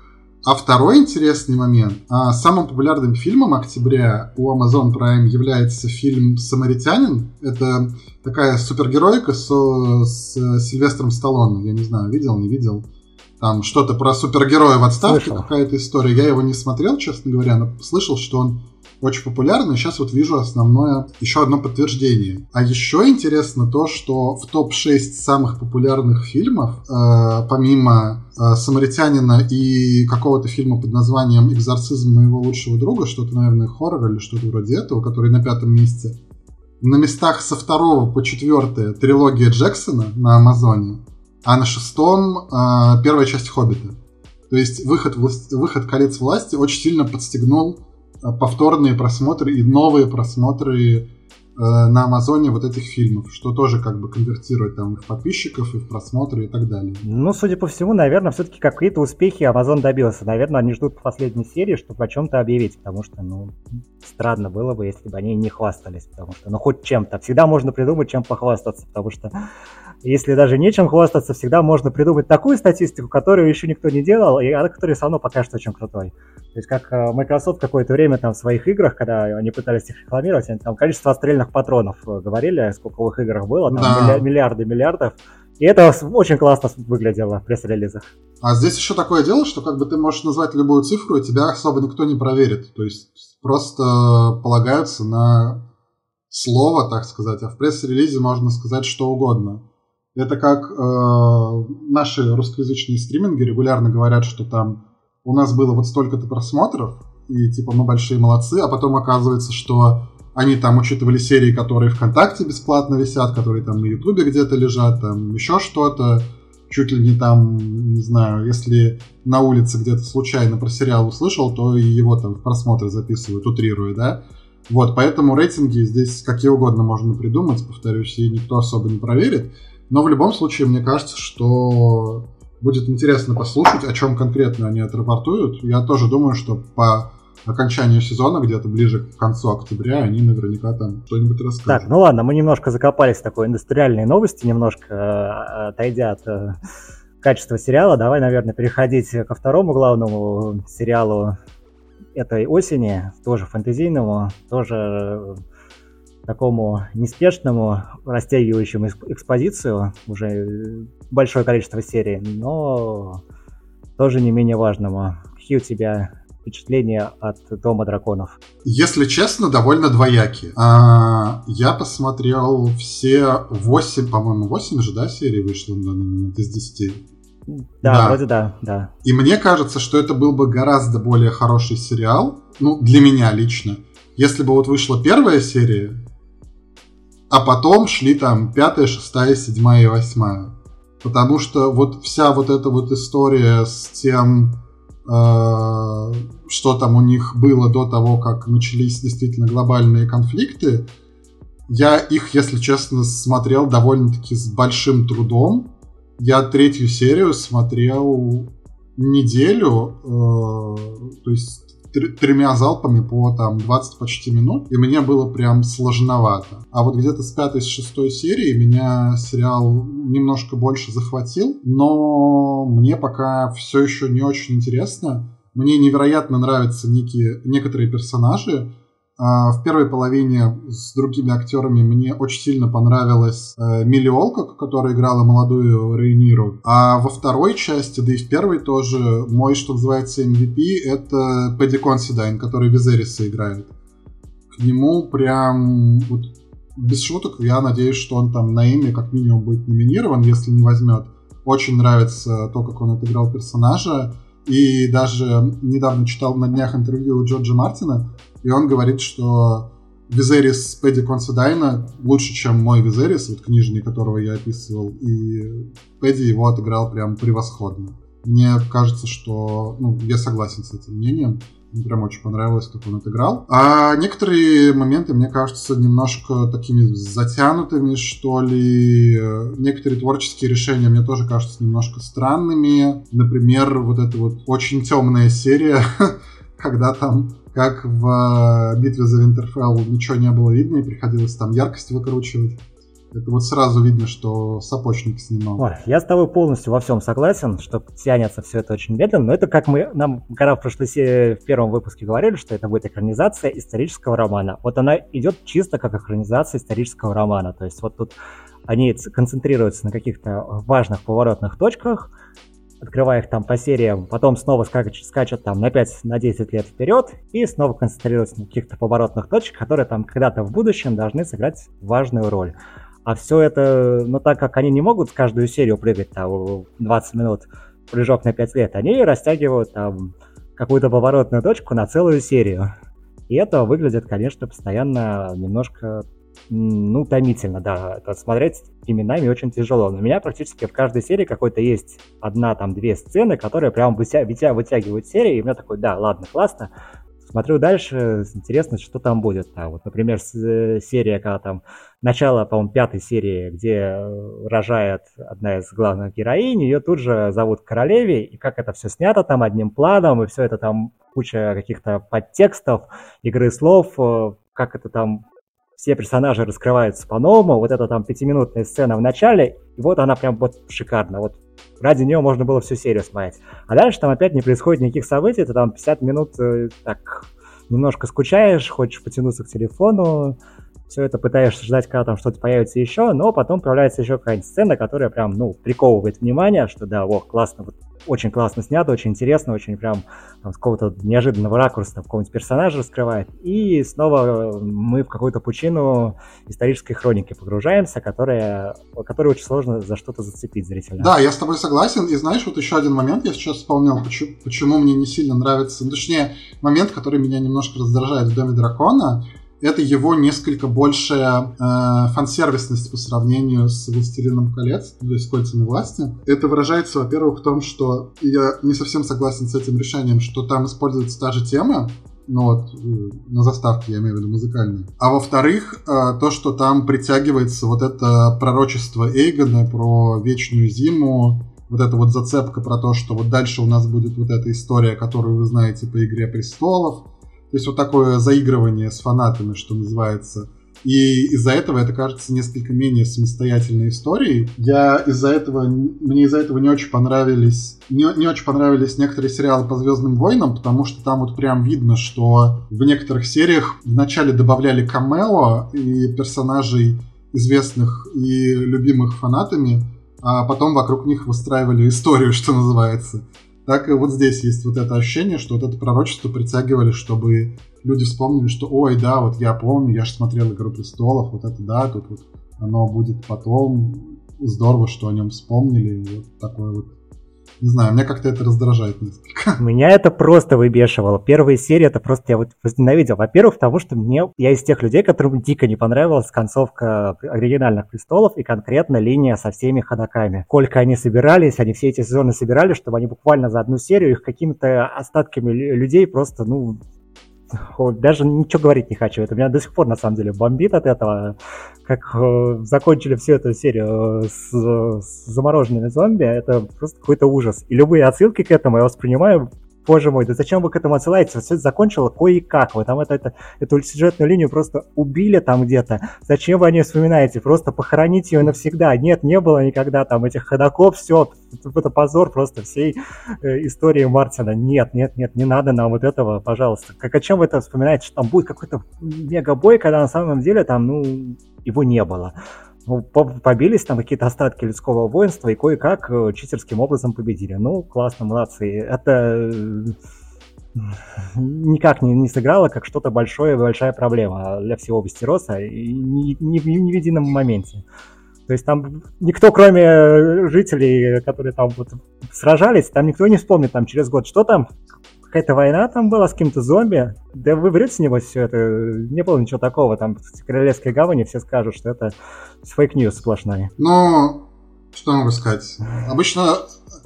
А второй интересный момент. А, самым популярным фильмом октября у Amazon Prime является фильм «Самаритянин». Это такая супергеройка со, с Сильвестром Сталлоне. Я не знаю, видел, не видел. Там что-то про супергероя в отставке, какая-то история. Я его не смотрел, честно говоря, но слышал, что он очень популярный. Сейчас вот вижу основное, еще одно подтверждение. А еще интересно то, что в топ-6 самых популярных фильмов, э, помимо э, «Самаритянина» и какого-то фильма под названием «Экзорцизм моего лучшего друга», что-то, наверное, хоррор или что-то вроде этого, который на пятом месте, на местах со второго по четвертое трилогия Джексона на Амазоне, а на шестом э, первая часть «Хоббита». То есть выход, выход «Колец власти» очень сильно подстегнул повторные просмотры и новые просмотры э, на Амазоне вот этих фильмов, что тоже как бы конвертирует там и в подписчиков, и в просмотры и так далее. Ну, судя по всему, наверное, все-таки какие-то успехи Amazon добился. Наверное, они ждут последней серии, чтобы о чем-то объявить, потому что, ну, странно было бы, если бы они не хвастались, потому что, ну, хоть чем-то. Всегда можно придумать, чем похвастаться, потому что если даже нечем хвастаться, всегда можно придумать такую статистику, которую еще никто не делал, и она, которая все равно покажет очень крутой. То есть как э, Microsoft какое-то время там в своих играх, когда они пытались их рекламировать, они там количество стрельных патронов э, говорили, сколько в их играх было, там да. миллиарды миллиардов. И это очень классно выглядело в пресс-релизах. А здесь еще такое дело, что как бы ты можешь назвать любую цифру, и тебя особо никто не проверит. То есть просто полагаются на слово, так сказать, а в пресс-релизе можно сказать что угодно. Это как э, наши русскоязычные стриминги регулярно говорят, что там у нас было вот столько-то просмотров, и типа мы большие молодцы, а потом оказывается, что они там учитывали серии, которые ВКонтакте бесплатно висят, которые там на Ютубе где-то лежат, там еще что-то, чуть ли не там, не знаю, если на улице где-то случайно про сериал услышал, то и его там в просмотры записывают, утрируя, да. Вот, поэтому рейтинги здесь какие угодно можно придумать, повторюсь, и никто особо не проверит. Но в любом случае, мне кажется, что Будет интересно послушать, о чем конкретно они отрапортуют. Я тоже думаю, что по окончанию сезона, где-то ближе к концу октября, они наверняка там что-нибудь расскажут. Так, ну ладно, мы немножко закопались в такой индустриальной новости, немножко э, отойдя от э, качества сериала. Давай, наверное, переходить ко второму главному сериалу этой осени, тоже фэнтезийному, тоже такому неспешному, растягивающему экспозицию, уже большое количество серий, но тоже не менее важному. Какие у тебя впечатления от Дома драконов? Если честно, довольно двоякие. А, я посмотрел все 8, по-моему, 8 же, да, серий вышло на данный момент из 10. Да, да, вроде да, да. И мне кажется, что это был бы гораздо более хороший сериал, ну, для меня лично, если бы вот вышла первая серия, а потом шли там пятая, шестая, седьмая и восьмая. Потому что вот вся вот эта вот история с тем, э, что там у них было до того, как начались действительно глобальные конфликты, я их, если честно, смотрел довольно-таки с большим трудом. Я третью серию смотрел неделю, э, то есть тремя залпами по там 20 почти минут, и мне было прям сложновато. А вот где-то с пятой, с шестой серии меня сериал немножко больше захватил, но мне пока все еще не очень интересно. Мне невероятно нравятся некие, некоторые персонажи, в первой половине с другими актерами мне очень сильно понравилась э, Милли Олкок, которая играла молодую Рейниру. А во второй части, да и в первой тоже, мой, что называется, MVP — это Пэдди Консидайн, который Визериса играет. К нему прям... Вот, без шуток, я надеюсь, что он там на имя как минимум будет номинирован, если не возьмет. Очень нравится то, как он отыграл персонажа. И даже недавно читал на днях интервью Джорджа Мартина, и он говорит, что Визерис Пэдди Конседайна лучше, чем мой Визерис, вот книжный, которого я описывал, и Пэдди его отыграл прям превосходно. Мне кажется, что... Ну, я согласен с этим мнением. Мне прям очень понравилось, как он отыграл. А некоторые моменты, мне кажутся, немножко такими затянутыми, что ли. Некоторые творческие решения мне тоже кажутся немножко странными. Например, вот эта вот очень темная серия, когда там как в битве за Винтерфелл ничего не было видно, и приходилось там яркость выкручивать. Это вот сразу видно, что сапочник снимал. Ой, я с тобой полностью во всем согласен, что тянется все это очень медленно, но это как мы, нам когда в прошлой серии, в первом выпуске говорили, что это будет экранизация исторического романа. Вот она идет чисто как экранизация исторического романа. То есть вот тут они концентрируются на каких-то важных поворотных точках, открывая их там по сериям, потом снова скачут, скачут там на 5-10 на лет вперед и снова концентрируются на каких-то поворотных точках, которые там когда-то в будущем должны сыграть важную роль. А все это, ну так как они не могут каждую серию прыгать там 20 минут, прыжок на 5 лет, они растягивают там какую-то поворотную точку на целую серию. И это выглядит, конечно, постоянно немножко, ну, томительно, да. Это смотреть именами очень тяжело. Но у меня практически в каждой серии какой-то есть одна, там, две сцены, которые прям вытягивают серию, и у меня такой, да, ладно, классно, Смотрю дальше, интересно, что там будет. А вот, например, э, серия, когда там начало, по-моему, пятой серии, где э, рожает одна из главных героинь, ее тут же зовут королеве, и как это все снято там одним планом, и все это там куча каких-то подтекстов, игры слов, э, как это там все персонажи раскрываются по-новому, вот эта там пятиминутная сцена в начале, и вот она прям вот шикарна, вот ради нее можно было всю серию смотреть. А дальше там опять не происходит никаких событий, ты там 50 минут э, так немножко скучаешь, хочешь потянуться к телефону, все это пытаешься ждать, когда там что-то появится еще, но потом появляется еще какая-нибудь сцена, которая прям, ну, приковывает внимание, что да, о, классно, вот, очень классно снято, очень интересно, очень прям там, с какого-то неожиданного ракурса там, какого-нибудь персонажа раскрывает. И снова мы в какую-то пучину исторической хроники погружаемся, которая, которую очень сложно за что-то зацепить зрителя. Да, я с тобой согласен. И знаешь, вот еще один момент я сейчас вспомнил, почему, почему мне не сильно нравится, ну, точнее, момент, который меня немножко раздражает в Доме Дракона, это его несколько большая э, фан-сервисность по сравнению с «Властелином колец», то есть «Кольцами власти». Это выражается, во-первых, в том, что я не совсем согласен с этим решением, что там используется та же тема, ну вот, э, на заставке, я имею в виду музыкальные. А во-вторых, э, то, что там притягивается вот это пророчество Эйгона про вечную зиму, вот эта вот зацепка про то, что вот дальше у нас будет вот эта история, которую вы знаете по «Игре престолов», то есть вот такое заигрывание с фанатами, что называется. И из-за этого это кажется несколько менее самостоятельной историей. Я из-за этого, мне из-за этого не очень понравились, не, не очень понравились некоторые сериалы по Звездным войнам, потому что там вот прям видно, что в некоторых сериях вначале добавляли камео и персонажей известных и любимых фанатами, а потом вокруг них выстраивали историю, что называется так и вот здесь есть вот это ощущение, что вот это пророчество притягивали, чтобы люди вспомнили, что ой, да, вот я помню, я же смотрел «Игру престолов», вот это да, тут вот оно будет потом, здорово, что о нем вспомнили, вот такое вот не знаю, меня как-то это раздражает несколько. Меня это просто выбешивало. Первые серии это просто я вот возненавидел. Во-первых, потому что мне, я из тех людей, которым дико не понравилась концовка оригинальных престолов и конкретно линия со всеми ходаками. Сколько они собирались, они все эти сезоны собирали, чтобы они буквально за одну серию их какими-то остатками людей просто, ну, даже ничего говорить не хочу. Это меня до сих пор, на самом деле, бомбит от этого. Как э, закончили всю эту серию э, с, с замороженными зомби, это просто какой-то ужас. И любые отсылки к этому я воспринимаю боже мой, да зачем вы к этому отсылаете? Все закончило кое-как. Вы там это, это, эту сюжетную линию просто убили там где-то. Зачем вы о ней вспоминаете? Просто похоронить ее навсегда. Нет, не было никогда там этих ходаков. Все, это позор просто всей э, истории Мартина. Нет, нет, нет, не надо нам вот этого, пожалуйста. Как о чем вы это вспоминаете? Что там будет какой-то мегабой, когда на самом деле там, ну, его не было ну, побились там какие-то остатки людского воинства и кое-как э, читерским образом победили. Ну, классно, молодцы. Это э, никак не, не сыграло как что-то большое, большая проблема для всего Вестероса и ни, ни, ни в едином моменте. То есть там никто, кроме жителей, которые там вот сражались, там никто не вспомнит там через год, что там, какая-то война там была с каким-то зомби. Да вы врете небось все это. Не было ничего такого. Там в Королевской гавани все скажут, что это fake news сплошная. Ну, что могу сказать? Обычно,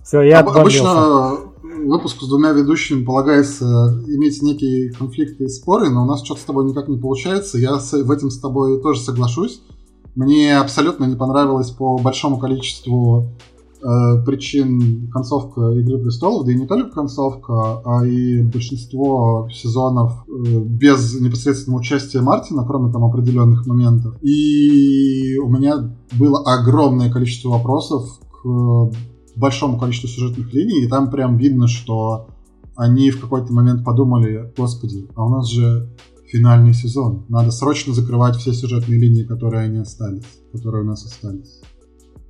Все, я об- обычно выпуск с двумя ведущими полагается иметь некие конфликты и споры, но у нас что-то с тобой никак не получается. Я с- в этом с тобой тоже соглашусь. Мне абсолютно не понравилось по большому количеству причин концовка Игры престолов, да и не только концовка, а и большинство сезонов э, без непосредственного участия Мартина, кроме там определенных моментов. И у меня было огромное количество вопросов к большому количеству сюжетных линий, и там прям видно, что они в какой-то момент подумали, господи, а у нас же финальный сезон. Надо срочно закрывать все сюжетные линии, которые они остались, которые у нас остались.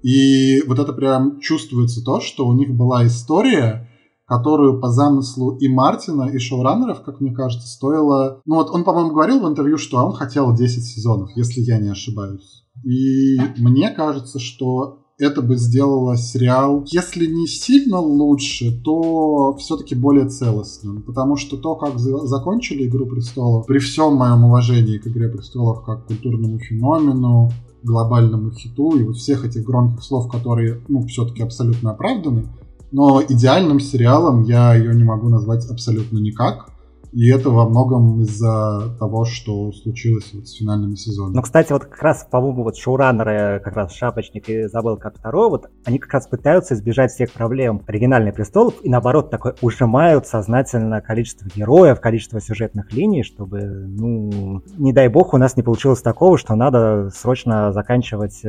И вот это прям чувствуется то, что у них была история, которую по замыслу и Мартина, и шоураннеров, как мне кажется, стоило... Ну вот он, по-моему, говорил в интервью, что он хотел 10 сезонов, если я не ошибаюсь. И мне кажется, что это бы сделало сериал, если не сильно лучше, то все-таки более целостным. Потому что то, как за- закончили «Игру престолов», при всем моем уважении к «Игре престолов» как культурному феномену, глобальному хиту и вот всех этих громких слов, которые, ну, все-таки абсолютно оправданы, но идеальным сериалом я ее не могу назвать абсолютно никак. И это во многом из-за того, что случилось вот с финальными сезонами. Ну, кстати, вот как раз, по-моему, вот шоураннеры, как раз Шапочник и забыл как второй, вот они как раз пытаются избежать всех проблем оригинальных престолов и наоборот такой ужимают сознательно количество героев, количество сюжетных линий, чтобы, ну, не дай бог, у нас не получилось такого, что надо срочно заканчивать э,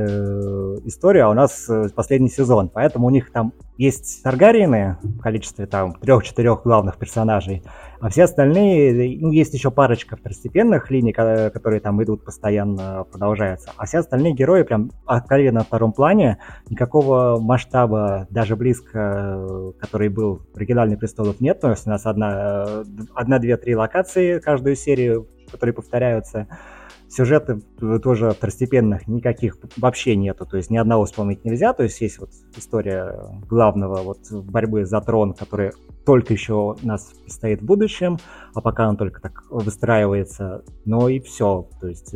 историю, а у нас э, последний сезон. Поэтому у них там есть Таргариены в количестве там трех-четырех главных персонажей, а все остальные, ну, есть еще парочка второстепенных линий, ко- которые там идут постоянно, продолжаются. А все остальные герои прям откровенно на втором плане. Никакого масштаба, даже близко, который был в оригинальных престолов, нет. То есть у нас одна, э, одна, две, три локации каждую серию, которые повторяются. Сюжеты тоже второстепенных никаких вообще нету, то есть ни одного вспомнить нельзя, то есть есть вот история главного вот борьбы за трон, которая только еще у нас стоит в будущем, а пока он только так выстраивается, но и все, то есть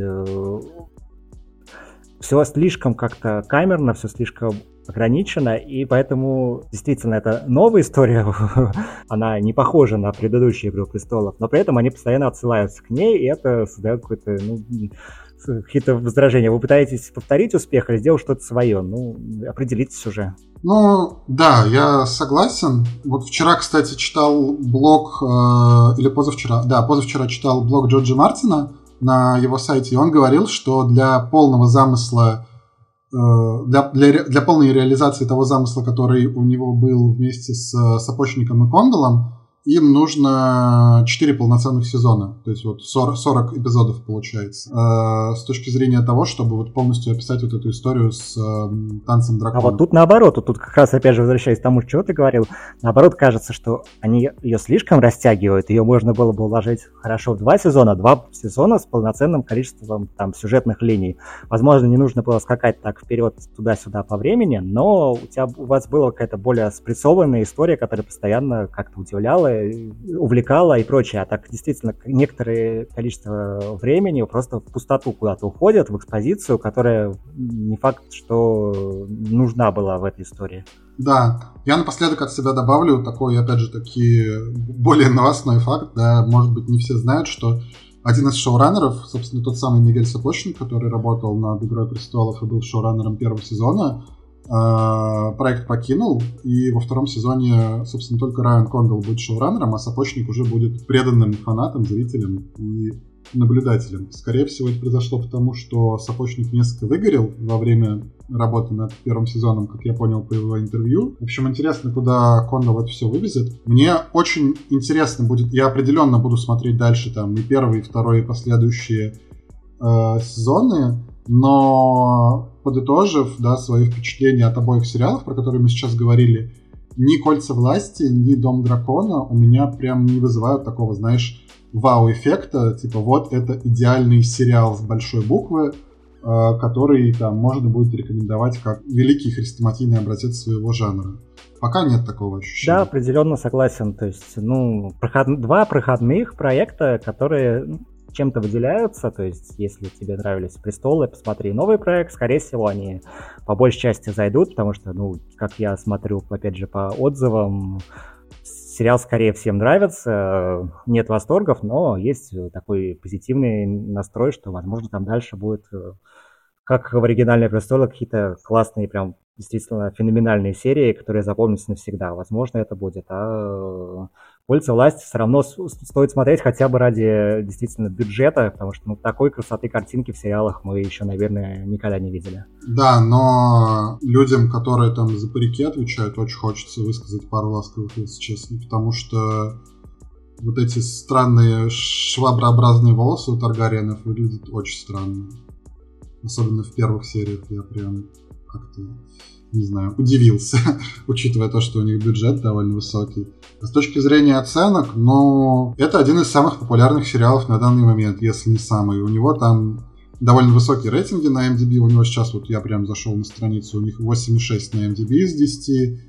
все слишком как-то камерно, все слишком ограничено, и поэтому действительно это новая история, она не похожа на предыдущую «Игру престолов», но при этом они постоянно отсылаются к ней, и это создает какое-то, ну, какие-то возражения. Вы пытаетесь повторить успех или сделать что-то свое? Ну, определитесь уже. Ну, да, я согласен. Вот вчера, кстати, читал блог, э, или позавчера, да, позавчера читал блог Джорджа Мартина на его сайте, и он говорил, что для полного замысла для, для, для полной реализации того замысла, который у него был вместе с Сапочником и Кондолом, им нужно 4 полноценных сезона. То есть вот 40, 40 эпизодов получается. Э, с точки зрения того, чтобы вот полностью описать вот эту историю с э, танцем дракона. А вот тут наоборот, тут как раз опять же возвращаясь к тому, что ты говорил, наоборот кажется, что они ее слишком растягивают. Ее можно было бы уложить хорошо в два сезона, два сезона с полноценным количеством там сюжетных линий. Возможно, не нужно было скакать так вперед туда-сюда по времени, но у тебя у вас была какая-то более спрессованная история, которая постоянно как-то удивляла увлекала и прочее. А так действительно некоторое количество времени просто в пустоту куда-то уходят, в экспозицию, которая не факт, что нужна была в этой истории. Да, я напоследок от себя добавлю такой, опять же, таки более новостной факт, да, может быть, не все знают, что один из шоураннеров, собственно, тот самый Мигель Сапочник, который работал над «Игрой престолов» и был шоураннером первого сезона, проект покинул, и во втором сезоне, собственно, только Райан Кондал будет шоураннером, а Сапочник уже будет преданным фанатом, зрителем и наблюдателем. Скорее всего, это произошло потому, что Сапочник несколько выгорел во время работы над первым сезоном, как я понял по его интервью. В общем, интересно, куда Кондал это все вывезет. Мне очень интересно будет, я определенно буду смотреть дальше там и первый, и второй, и последующие э, сезоны, но подытожив да, свои впечатления от обоих сериалов, про которые мы сейчас говорили, ни «Кольца власти», ни «Дом дракона» у меня прям не вызывают такого, знаешь, вау-эффекта, типа вот это идеальный сериал с большой буквы, который там можно будет рекомендовать как великий хрестоматийный образец своего жанра. Пока нет такого ощущения. Да, определенно согласен. То есть, ну, проход... два проходных проекта, которые ну, чем-то выделяются. То есть, если тебе нравились престолы, посмотри новый проект. Скорее всего, они по большей части зайдут, потому что, ну, как я смотрю, опять же, по отзывам, сериал скорее всем нравится. Нет восторгов, но есть такой позитивный настрой, что, возможно, там дальше будет э, как в оригинальной престоле какие-то классные прям действительно феноменальные серии, которые запомнятся навсегда. Возможно, это будет. А «Кольца власти» все равно стоит смотреть хотя бы ради действительно бюджета, потому что ну, такой красоты картинки в сериалах мы еще, наверное, никогда не видели. Да, но людям, которые там за парики отвечают, очень хочется высказать пару ласковых, если честно, потому что вот эти странные шваброобразные волосы у Таргариенов выглядят очень странно. Особенно в первых сериях я прям как-то, не знаю, удивился, учитывая то, что у них бюджет довольно высокий. С точки зрения оценок, ну, это один из самых популярных сериалов на данный момент, если не самый. У него там довольно высокие рейтинги на MDB. У него сейчас, вот я прям зашел на страницу, у них 8,6 на MDB из 10.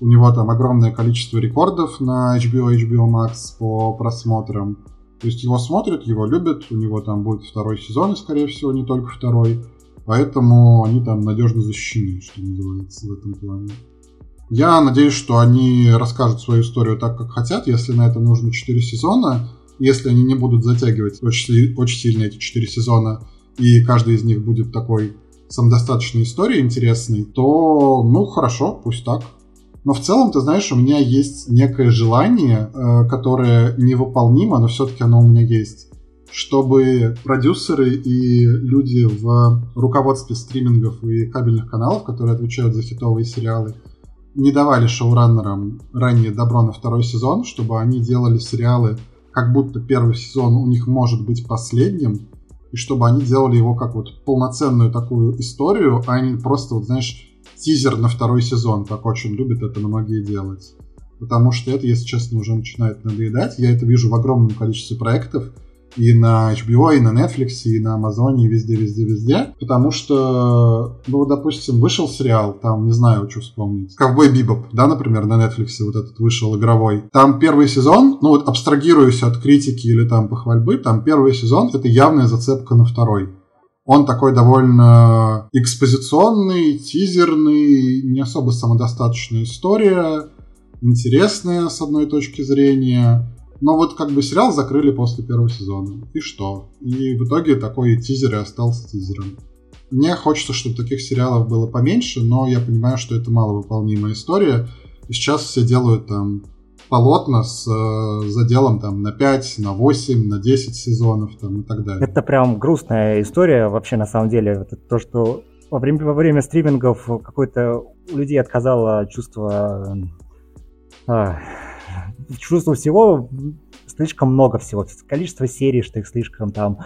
У него там огромное количество рекордов на HBO, HBO Max по просмотрам. То есть его смотрят, его любят, у него там будет второй сезон, и, скорее всего, не только второй. Поэтому они там надежно защищены, что называется, в этом плане. Я надеюсь, что они расскажут свою историю так, как хотят. Если на это нужно 4 сезона, если они не будут затягивать очень, очень сильно эти 4 сезона, и каждый из них будет такой самодостаточной историей интересной, то, ну, хорошо, пусть так. Но в целом, ты знаешь, у меня есть некое желание, э, которое невыполнимо, но все-таки оно у меня есть чтобы продюсеры и люди в руководстве стримингов и кабельных каналов, которые отвечают за хитовые сериалы, не давали шоураннерам ранее добро на второй сезон, чтобы они делали сериалы, как будто первый сезон у них может быть последним, и чтобы они делали его как вот полноценную такую историю, а не просто, вот знаешь, тизер на второй сезон, как очень любят это многие делать. Потому что это, если честно, уже начинает надоедать. Я это вижу в огромном количестве проектов, и на HBO, и на Netflix, и на Amazon, и везде, везде, везде. Потому что, ну, допустим, вышел сериал, там, не знаю, что вспомнить. Ковбой Бибоп, да, например, на Netflix вот этот вышел игровой. Там первый сезон, ну вот абстрагируясь от критики или там похвальбы, там первый сезон это явная зацепка на второй. Он такой довольно экспозиционный, тизерный, не особо самодостаточная история, интересная с одной точки зрения. Но вот как бы сериал закрыли после первого сезона. И что? И в итоге такой тизер и остался тизером. Мне хочется, чтобы таких сериалов было поменьше, но я понимаю, что это маловыполнимая история. И сейчас все делают там полотна с э, заделом там на 5, на 8, на 10 сезонов там, и так далее. Это прям грустная история вообще на самом деле. Это то, что во время, во время стримингов какое-то у людей отказало чувство а, чувство всего слишком много всего. Количество серий, что их слишком там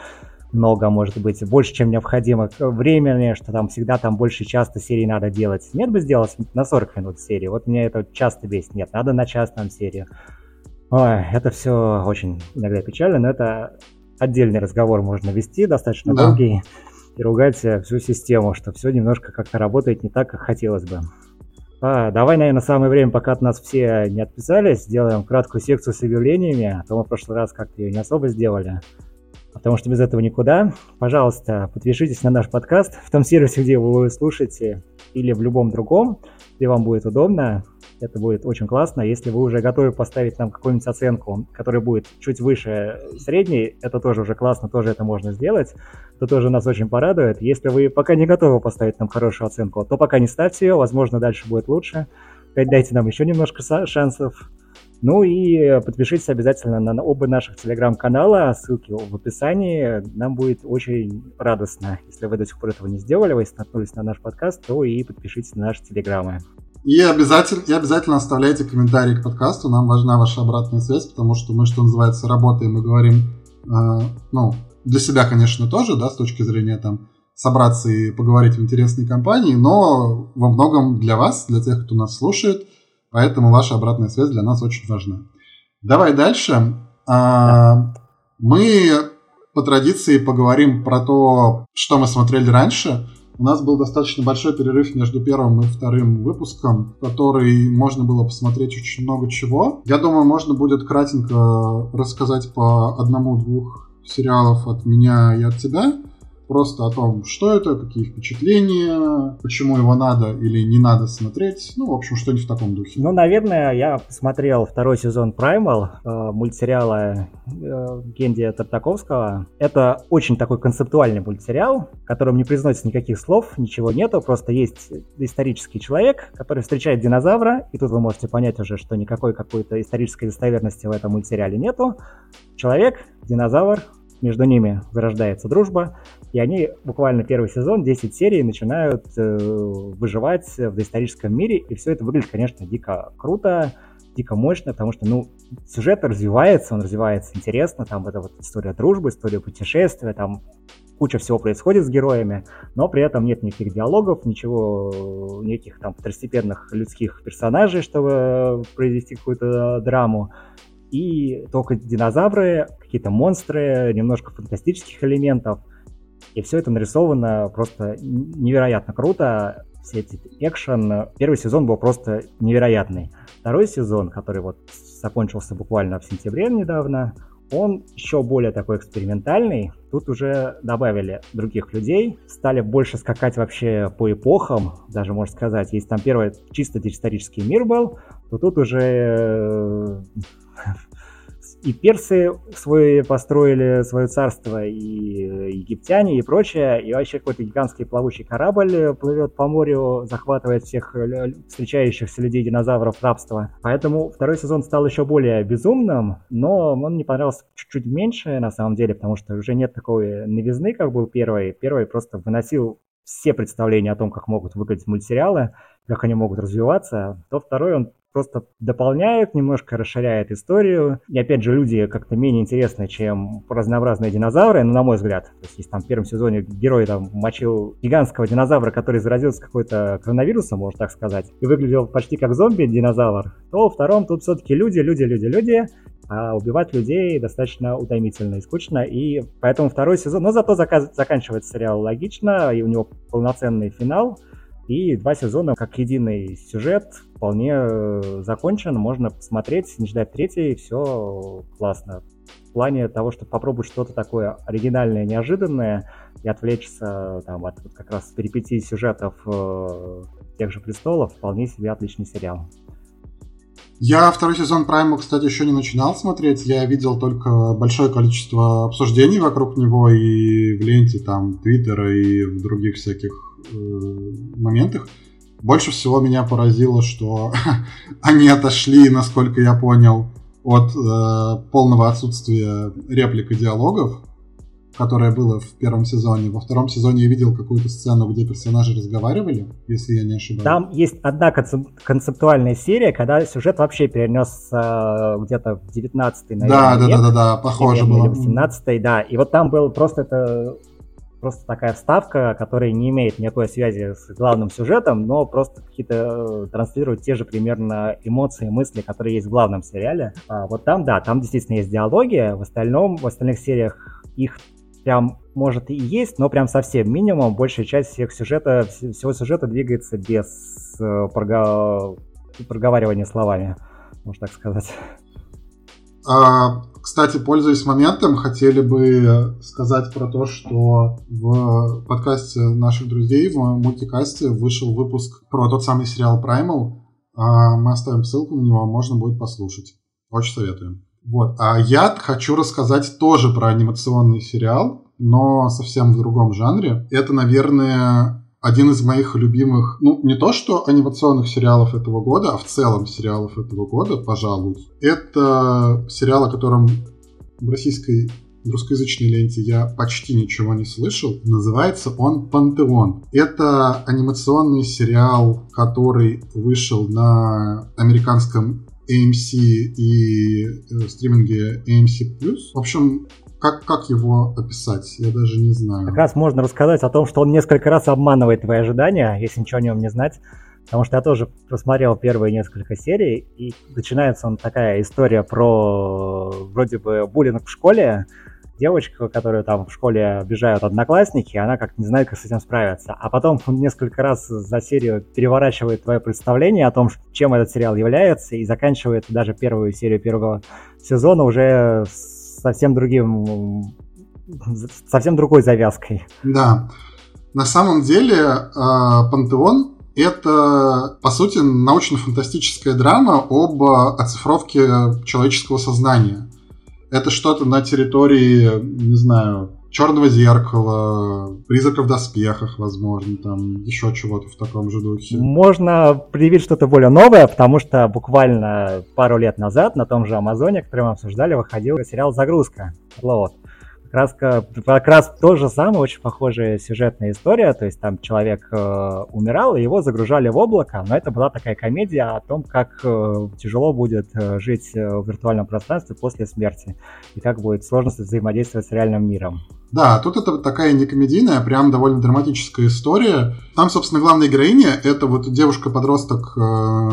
много, может быть, больше, чем необходимо времени, что там всегда там больше часто серий надо делать. Нет бы сделать на 40 минут серии. Вот меня это часто бесит. Нет, надо на час там серию. Ой, это все очень иногда печально, но это отдельный разговор можно вести, достаточно да. долгий, и ругать всю систему, что все немножко как-то работает не так, как хотелось бы. А, давай, наверное, самое время, пока от нас все не отписались, сделаем краткую секцию с объявлениями, а то мы в прошлый раз как-то ее не особо сделали. Потому что без этого никуда. Пожалуйста, подпишитесь на наш подкаст в том сервисе, где вы его слушаете, или в любом другом, где вам будет удобно. Это будет очень классно. Если вы уже готовы поставить нам какую-нибудь оценку, которая будет чуть выше средней, это тоже уже классно, тоже это можно сделать. Это тоже нас очень порадует. Если вы пока не готовы поставить нам хорошую оценку, то пока не ставьте ее, возможно, дальше будет лучше. Дайте нам еще немножко шансов. Ну и подпишитесь обязательно на оба наших телеграм-канала, ссылки в описании. Нам будет очень радостно, если вы до сих пор этого не сделали, вы наткнулись на наш подкаст, то и подпишитесь на наши телеграммы. И обязательно, и обязательно оставляйте комментарии к подкасту. Нам важна ваша обратная связь, потому что мы, что называется, работаем и говорим, э, ну, для себя, конечно, тоже, да, с точки зрения там собраться и поговорить в интересной компании, но во многом для вас, для тех, кто нас слушает, поэтому ваша обратная связь для нас очень важна. Давай дальше. А, мы по традиции поговорим про то, что мы смотрели раньше, У нас был достаточно большой перерыв между первым и вторым выпуском, который можно было посмотреть очень много чего. Я думаю, можно будет кратенько рассказать по одному-двух сериалов от меня и от тебя просто о том, что это, какие впечатления, почему его надо или не надо смотреть. Ну, в общем, что-нибудь в таком духе. Ну, наверное, я посмотрел второй сезон Primal, э, мультсериала э, Генди Тартаковского. Это очень такой концептуальный мультсериал, в котором не произносится никаких слов, ничего нету, просто есть исторический человек, который встречает динозавра, и тут вы можете понять уже, что никакой какой-то исторической достоверности в этом мультсериале нету. Человек, динозавр, между ними зарождается дружба, и они буквально первый сезон, 10 серий, начинают э, выживать в доисторическом мире, и все это выглядит, конечно, дико круто, дико мощно, потому что, ну, сюжет развивается, он развивается интересно, там это вот история дружбы, история путешествия, там куча всего происходит с героями, но при этом нет никаких диалогов, ничего, никаких там второстепенных людских персонажей, чтобы произвести какую-то драму. И только динозавры, какие-то монстры, немножко фантастических элементов. И все это нарисовано просто невероятно круто. Все эти экшен. Первый сезон был просто невероятный. Второй сезон, который вот закончился буквально в сентябре недавно, он еще более такой экспериментальный. Тут уже добавили других людей, стали больше скакать вообще по эпохам, даже можно сказать. Если там первый чисто исторический мир был, то тут уже э, и персы свой построили свое царство, и египтяне, и прочее, и вообще какой-то гигантский плавучий корабль плывет по морю, захватывает всех встречающихся людей-динозавров рабства. Поэтому второй сезон стал еще более безумным, но он мне понравился чуть-чуть меньше, на самом деле, потому что уже нет такой новизны, как был первый. Первый просто выносил все представления о том, как могут выглядеть мультсериалы, как они могут развиваться, то второй он просто дополняет, немножко расширяет историю. И опять же, люди как-то менее интересны, чем разнообразные динозавры, ну, на мой взгляд. То есть, если там в первом сезоне герой там мочил гигантского динозавра, который заразился какой-то коронавирусом, можно так сказать, и выглядел почти как зомби-динозавр, то во втором тут все-таки люди, люди, люди, люди, а убивать людей достаточно утомительно и скучно, и поэтому второй сезон, но зато заказ, заканчивается сериал логично, и у него полноценный финал, и два сезона как единый сюжет вполне э, закончен, можно посмотреть, не ждать третий, все классно. В плане того, чтобы попробовать что-то такое оригинальное, неожиданное и отвлечься там, от как раз перипетий сюжетов э, тех же престолов, вполне себе отличный сериал. Я второй сезон Прайма, кстати, еще не начинал смотреть. Я видел только большое количество обсуждений вокруг него и в ленте там Твиттера и в других всяких моментах. Больше всего меня поразило, что они отошли, насколько я понял, от э, полного отсутствия реплик и диалогов, которое было в первом сезоне. Во втором сезоне я видел какую-то сцену, где персонажи разговаривали, если я не ошибаюсь. Там есть одна концептуальная серия, когда сюжет вообще перенесся где-то в 19-й, наверное, Да, да, да, да, да, похоже было. в 17-й, да. И вот там был просто это просто такая вставка, которая не имеет никакой связи с главным сюжетом, но просто какие-то э, транслирует те же примерно эмоции, мысли, которые есть в главном сериале. А вот там, да, там действительно есть диалоги, в остальном, в остальных сериях их прям может и есть, но прям совсем минимум. Большая часть всех сюжета, всего сюжета двигается без э, прого... проговаривания словами, можно так сказать. А, кстати, пользуясь моментом, хотели бы сказать про то, что в подкасте наших друзей, в мультикасте, вышел выпуск про тот самый сериал Primal. А, мы оставим ссылку на него, можно будет послушать. Очень советуем. Вот. А я хочу рассказать тоже про анимационный сериал, но совсем в другом жанре. Это, наверное, один из моих любимых, ну, не то что анимационных сериалов этого года, а в целом сериалов этого года, пожалуй. Это сериал, о котором в российской в русскоязычной ленте я почти ничего не слышал. Называется он «Пантеон». Это анимационный сериал, который вышел на американском AMC и э, стриминге AMC+. В общем, как, как его описать? Я даже не знаю. Как раз можно рассказать о том, что он несколько раз обманывает твои ожидания, если ничего о нем не знать. Потому что я тоже посмотрел первые несколько серий, и начинается он такая история про вроде бы буллинг в школе, девочка, которую там в школе обижают одноклассники, она как не знает, как с этим справиться. А потом он несколько раз за серию переворачивает твое представление о том, чем этот сериал является, и заканчивает даже первую серию первого сезона уже совсем другим, совсем другой завязкой. Да. На самом деле, э, Пантеон это, по сути, научно-фантастическая драма об оцифровке человеческого сознания. Это что-то на территории, не знаю, черного зеркала, призраков в доспехах, возможно, там еще чего-то в таком же духе. Можно предъявить что-то более новое, потому что буквально пару лет назад на том же Амазоне, который мы обсуждали, выходил сериал «Загрузка». Вот раз, как раз то же самое, очень похожая сюжетная история, то есть там человек э, умирал, и его загружали в облако, но это была такая комедия о том, как э, тяжело будет э, жить э, в виртуальном пространстве после смерти, и как будет сложно взаимодействовать с реальным миром. Да, тут это такая не комедийная, а прям довольно драматическая история. Там, собственно, главная героиня — это вот девушка-подросток э,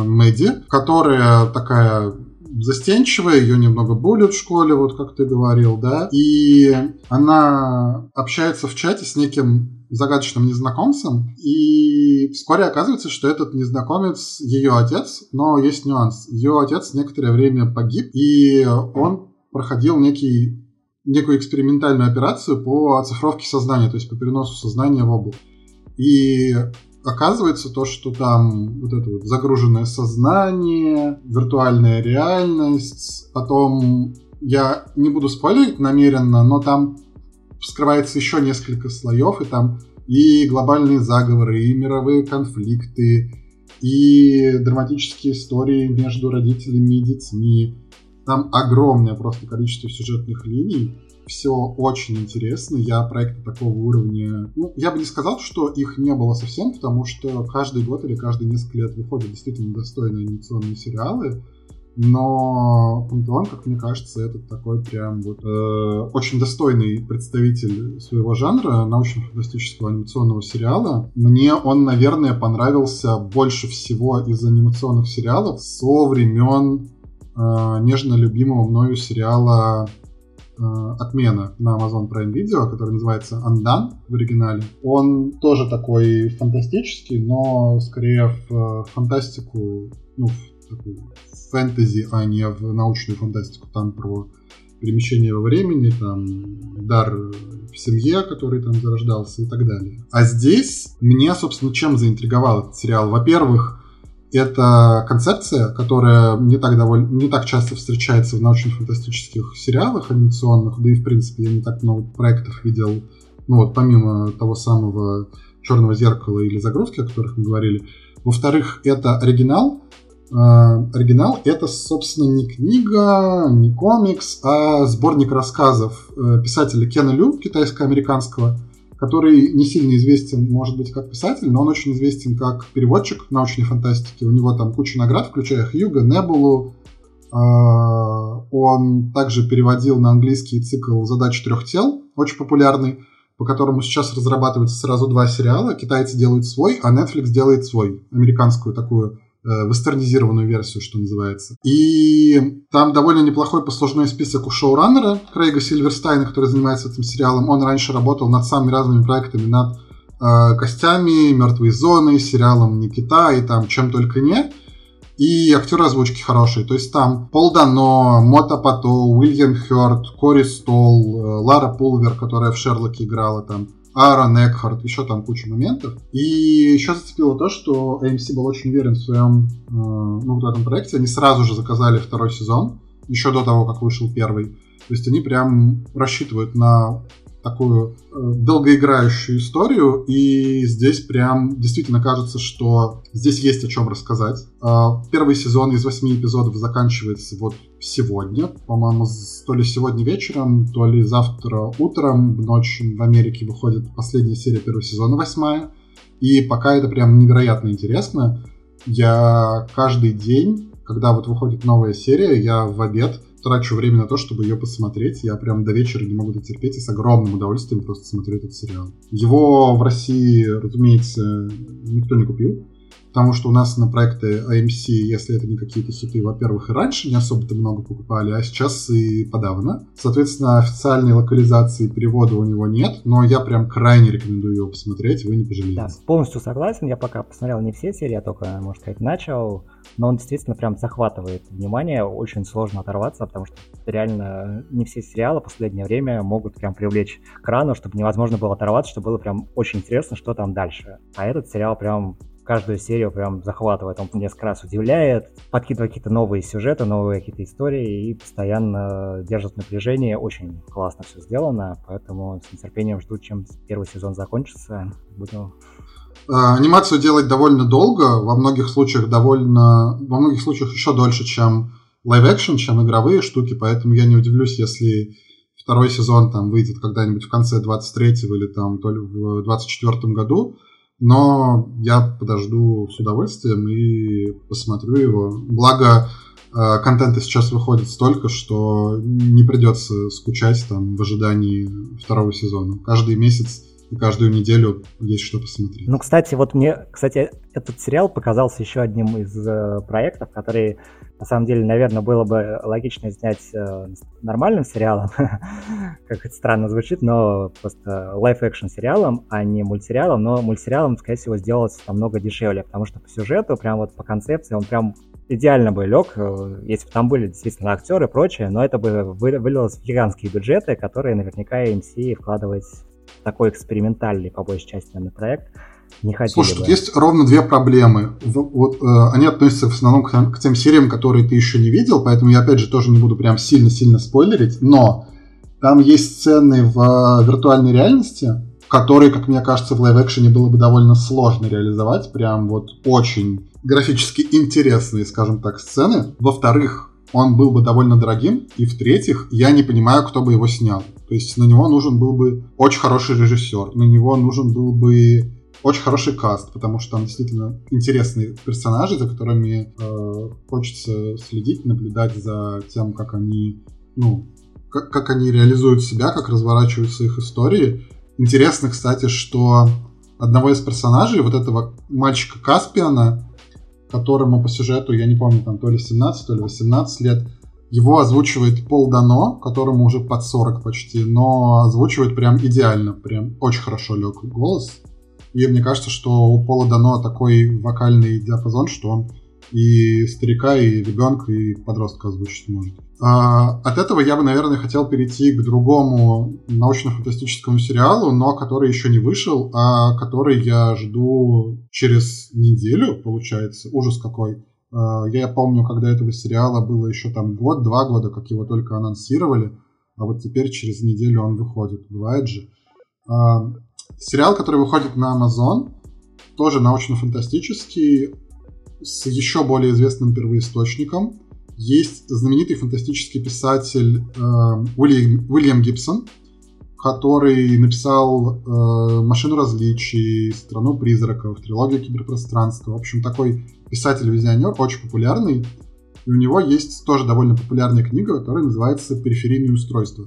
Мэдди, которая такая застенчивая, ее немного булят в школе, вот как ты говорил, да, и она общается в чате с неким загадочным незнакомцем, и вскоре оказывается, что этот незнакомец ее отец, но есть нюанс. Ее отец некоторое время погиб, и он проходил некий, некую экспериментальную операцию по оцифровке сознания, то есть по переносу сознания в облако. И оказывается то, что там вот это вот загруженное сознание, виртуальная реальность, потом я не буду спойлерить намеренно, но там вскрывается еще несколько слоев, и там и глобальные заговоры, и мировые конфликты, и драматические истории между родителями и детьми. Там огромное просто количество сюжетных линий все очень интересно. Я проекты такого уровня... Ну, я бы не сказал, что их не было совсем, потому что каждый год или каждые несколько лет выходят действительно достойные анимационные сериалы. Но Пантеон, как мне кажется, это такой прям вот э, очень достойный представитель своего жанра научно-фантастического анимационного сериала. Мне он, наверное, понравился больше всего из анимационных сериалов со времен нежно любимого мною сериала Э, отмена на Amazon Prime Video, который называется Undone в оригинале. Он тоже такой фантастический, но скорее в э, фантастику, ну, в такую фэнтези, а не в научную фантастику. Там про перемещение во времени, там дар в семье, который там зарождался и так далее. А здесь меня, собственно, чем заинтриговал этот сериал? Во-первых, это концепция, которая не так, довольно, не так часто встречается в научно-фантастических сериалах анимационных, да и, в принципе, я не так много проектов видел, ну вот помимо того самого «Черного зеркала» или «Загрузки», о которых мы говорили. Во-вторых, это оригинал. Э, оригинал — это, собственно, не книга, не комикс, а сборник рассказов э, писателя Кена Лю, китайско-американского, который не сильно известен, может быть, как писатель, но он очень известен как переводчик научной фантастики. У него там куча наград, включая Хьюга, Небулу. А, он также переводил на английский цикл «Задачи трех тел», очень популярный, по которому сейчас разрабатываются сразу два сериала. Китайцы делают свой, а Netflix делает свой, американскую такую вестернизированную версию, что называется. И там довольно неплохой послужной список у шоураннера Крейга Сильверстайна, который занимается этим сериалом. Он раньше работал над самыми разными проектами, над э, Костями, Мертвой зоной, сериалом Никита и там чем только не. И актеры озвучки хорошие. То есть там Пол Дано, Мота Пато, Уильям Хёрд, Кори Стол, э, Лара Пулвер, которая в Шерлоке играла там. Аарон Экхарт, еще там куча моментов. И еще зацепило то, что AMC был очень уверен в своем, э, ну, в этом проекте. Они сразу же заказали второй сезон, еще до того, как вышел первый. То есть они прям рассчитывают на такую э, долгоиграющую историю, и здесь прям действительно кажется, что здесь есть о чем рассказать. Э, первый сезон из восьми эпизодов заканчивается вот сегодня, по-моему, то ли сегодня вечером, то ли завтра утром, в ночь в Америке выходит последняя серия первого сезона, восьмая, и пока это прям невероятно интересно. Я каждый день, когда вот выходит новая серия, я в обед трачу время на то, чтобы ее посмотреть. Я прям до вечера не могу дотерпеть и с огромным удовольствием просто смотрю этот сериал. Его в России, разумеется, никто не купил. Потому что у нас на проекты AMC, если это не какие-то хиты, во-первых, и раньше не особо-то много покупали, а сейчас и подавно. Соответственно, официальной локализации перевода у него нет, но я прям крайне рекомендую его посмотреть, вы не пожалеете. Да, полностью согласен, я пока посмотрел не все серии, я только, можно сказать, начал, но он действительно прям захватывает внимание, очень сложно оторваться, потому что реально не все сериалы в последнее время могут прям привлечь к крану, чтобы невозможно было оторваться, чтобы было прям очень интересно, что там дальше. А этот сериал прям каждую серию прям захватывает, он несколько раз удивляет, подкидывает какие-то новые сюжеты, новые какие-то истории и постоянно держит напряжение. Очень классно все сделано, поэтому с нетерпением жду, чем первый сезон закончится. Будем а, Анимацию делать довольно долго, во многих случаях довольно, во многих случаях еще дольше, чем live-action, чем игровые штуки, поэтому я не удивлюсь, если второй сезон там выйдет когда-нибудь в конце 23-го или там то ли в 24 году. Но я подожду с удовольствием и посмотрю его. Благо, э, контента сейчас выходит столько, что не придется скучать там в ожидании второго сезона. Каждый месяц каждую неделю есть что посмотреть. Ну, кстати, вот мне, кстати, этот сериал показался еще одним из э, проектов, который на самом деле, наверное, было бы логично снять э, нормальным сериалом, как это странно звучит, но просто live-action сериалом, а не мультсериалом, но мультсериалом, скорее всего, сделать намного дешевле, потому что по сюжету, прям вот по концепции, он прям идеально бы лег, э, если бы там были действительно актеры и прочее, но это бы вылилось в гигантские бюджеты, которые наверняка AMC вкладывать в такой экспериментальный, по большей части, наверное, проект – не хотели Слушай, бы. тут есть ровно две проблемы. Вот, э, они относятся в основном к, к тем сериям, которые ты еще не видел, поэтому я опять же тоже не буду прям сильно-сильно спойлерить, но там есть сцены в э, виртуальной реальности, которые, как мне кажется, в лайв-экшене было бы довольно сложно реализовать. Прям вот очень графически интересные, скажем так, сцены. Во-вторых, он был бы довольно дорогим. И в-третьих, я не понимаю, кто бы его снял. То есть на него нужен был бы очень хороший режиссер, на него нужен был бы очень хороший каст, потому что там действительно интересные персонажи, за которыми э, хочется следить, наблюдать за тем, как они, ну, как, как они реализуют себя, как разворачиваются их истории. Интересно, кстати, что одного из персонажей, вот этого мальчика Каспиана, которому по сюжету, я не помню, там то ли 17, то ли 18 лет, его озвучивает Пол Дано, которому уже под 40 почти, но озвучивает прям идеально, прям очень хорошо лег голос. И мне кажется, что у Пола дано такой вокальный диапазон, что он и старика, и ребенка, и подростка озвучить может. А, от этого я бы, наверное, хотел перейти к другому научно-фантастическому сериалу, но который еще не вышел, а который я жду через неделю, получается. Ужас какой. А, я помню, когда этого сериала было еще там год, два года, как его только анонсировали, а вот теперь через неделю он выходит. Бывает же. А, Сериал, который выходит на Amazon, тоже научно-фантастический, с еще более известным первоисточником. Есть знаменитый фантастический писатель э, Уильям, Уильям Гибсон, который написал э, «Машину различий», «Страну призраков», «Трилогию киберпространства». В общем, такой писатель-визионер, очень популярный. И у него есть тоже довольно популярная книга, которая называется «Периферийные устройства».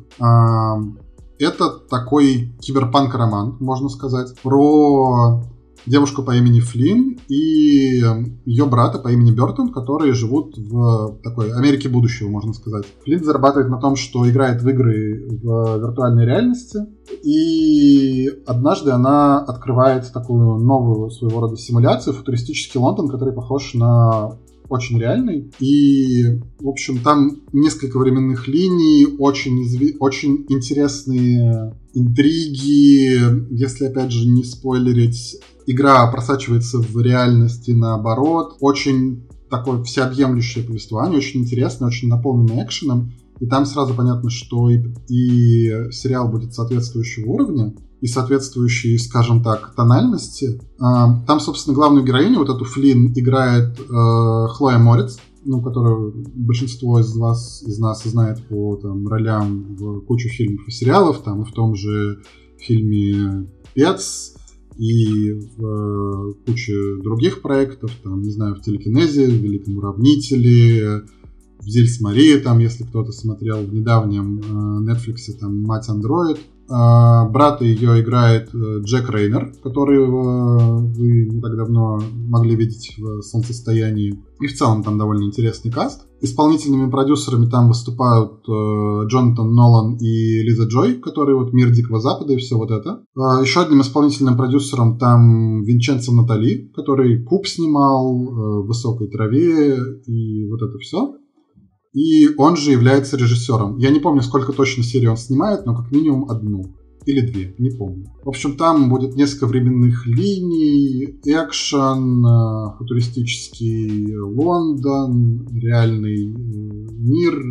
Это такой киберпанк-роман, можно сказать, про девушку по имени Флинн и ее брата по имени Бертон, которые живут в такой Америке будущего, можно сказать. Флинн зарабатывает на том, что играет в игры в виртуальной реальности, и однажды она открывает такую новую своего рода симуляцию, футуристический Лондон, который похож на очень реальный. И, в общем, там несколько временных линий, очень, изв... очень интересные интриги. Если, опять же, не спойлерить, игра просачивается в реальности наоборот. Очень такое всеобъемлющее повествование, очень интересное, очень наполненное экшеном. И там сразу понятно, что и, и сериал будет соответствующего уровня и соответствующие, скажем так, тональности. А, там, собственно, главную героиню, вот эту Флин, играет э, Хлоя Морец, ну, которую большинство из вас, из нас знает по там, ролям в кучу фильмов и сериалов, там, и в том же фильме «Пец», и э, куче других проектов, там, не знаю, в телекинезе, в Великом уравнителе, в Зильс Марии, там, если кто-то смотрел в недавнем э, Netflix, там, Мать Андроид – А, брата ее играет э, Джек Рейнер, который э, вы не так давно могли видеть в «Солнцестоянии». И в целом там довольно интересный каст. Исполнительными продюсерами там выступают э, Джонатан Нолан и Лиза Джой, которые вот «Мир Дикого Запада» и все вот это. А, еще одним исполнительным продюсером там Винченцо Натали, который «Куб» снимал, «В высокой траве» и вот это все. И он же является режиссером. Я не помню, сколько точно серий он снимает, но как минимум одну. Или две, не помню. В общем, там будет несколько временных линий, экшен, э, футуристический Лондон, реальный э, мир,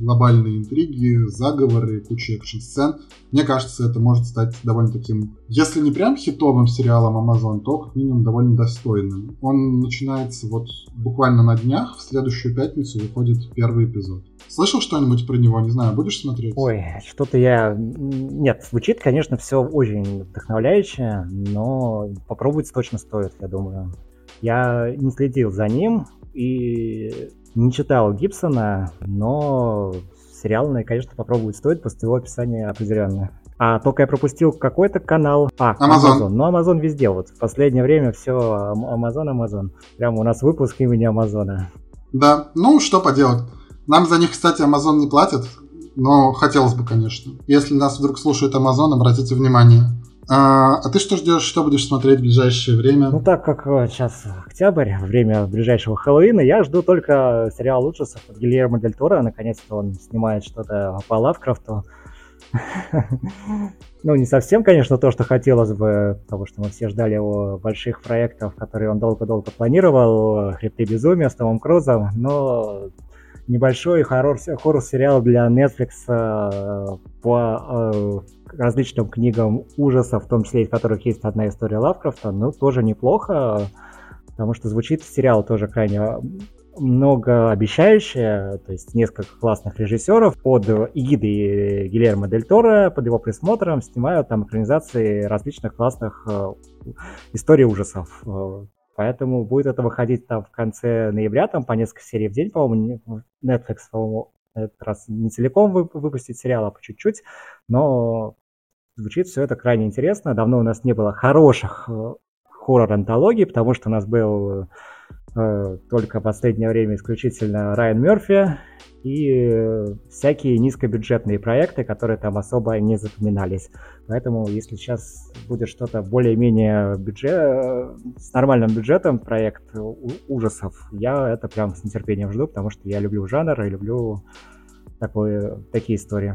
глобальные интриги, заговоры, куча экшн-сцен. Мне кажется, это может стать довольно таким, если не прям хитовым сериалом Amazon, то как минимум довольно достойным. Он начинается вот буквально на днях, в следующую пятницу выходит первый эпизод. Слышал что-нибудь про него? Не знаю, будешь смотреть? Ой, что-то я... Нет, звучит, конечно, все очень вдохновляюще, но попробовать точно стоит, я думаю. Я не следил за ним, и не читал Гибсона, но сериал, конечно, попробовать стоит после его описания определенно. А только я пропустил какой-то канал. А, Amazon. Amazon. Ну, Amazon везде. Вот в последнее время все Amazon, Amazon. Прямо у нас выпуск имени Амазона. Да, ну что поделать. Нам за них, кстати, Amazon не платит, но хотелось бы, конечно. Если нас вдруг слушает Amazon, обратите внимание. А, а ты что ждешь, что будешь смотреть в ближайшее время? Ну так как сейчас октябрь, время ближайшего Хэллоуина, я жду только сериал ужасов от Гильермо Дель Торо. Наконец-то он снимает что-то по Лавкрафту. Ну, не совсем, конечно, то, что хотелось бы, потому что мы все ждали его больших проектов, которые он долго-долго планировал, «Хребты безумия» с Томом Крузом, но небольшой хоррор-сериал для Netflix э, по э, различным книгам ужасов, в том числе из которых есть одна история Лавкрафта, ну, тоже неплохо, потому что звучит сериал тоже крайне многообещающе, то есть несколько классных режиссеров под эгидой Гильермо Дель Торо, под его присмотром снимают там экранизации различных классных э, историй ужасов. Поэтому будет это выходить там в конце ноября, там по несколько серий в день, по-моему, Netflix, по-моему, этот раз не целиком выпустить сериал, а по чуть-чуть, но звучит все это крайне интересно. Давно у нас не было хороших э, хоррор-антологий, потому что у нас был э, только в последнее время исключительно Райан Мерфи и э, всякие низкобюджетные проекты, которые там особо не запоминались. Поэтому, если сейчас будет что-то более-менее бюджет, с нормальным бюджетом, проект ужасов, я это прям с нетерпением жду, потому что я люблю жанр и люблю такое, такие истории.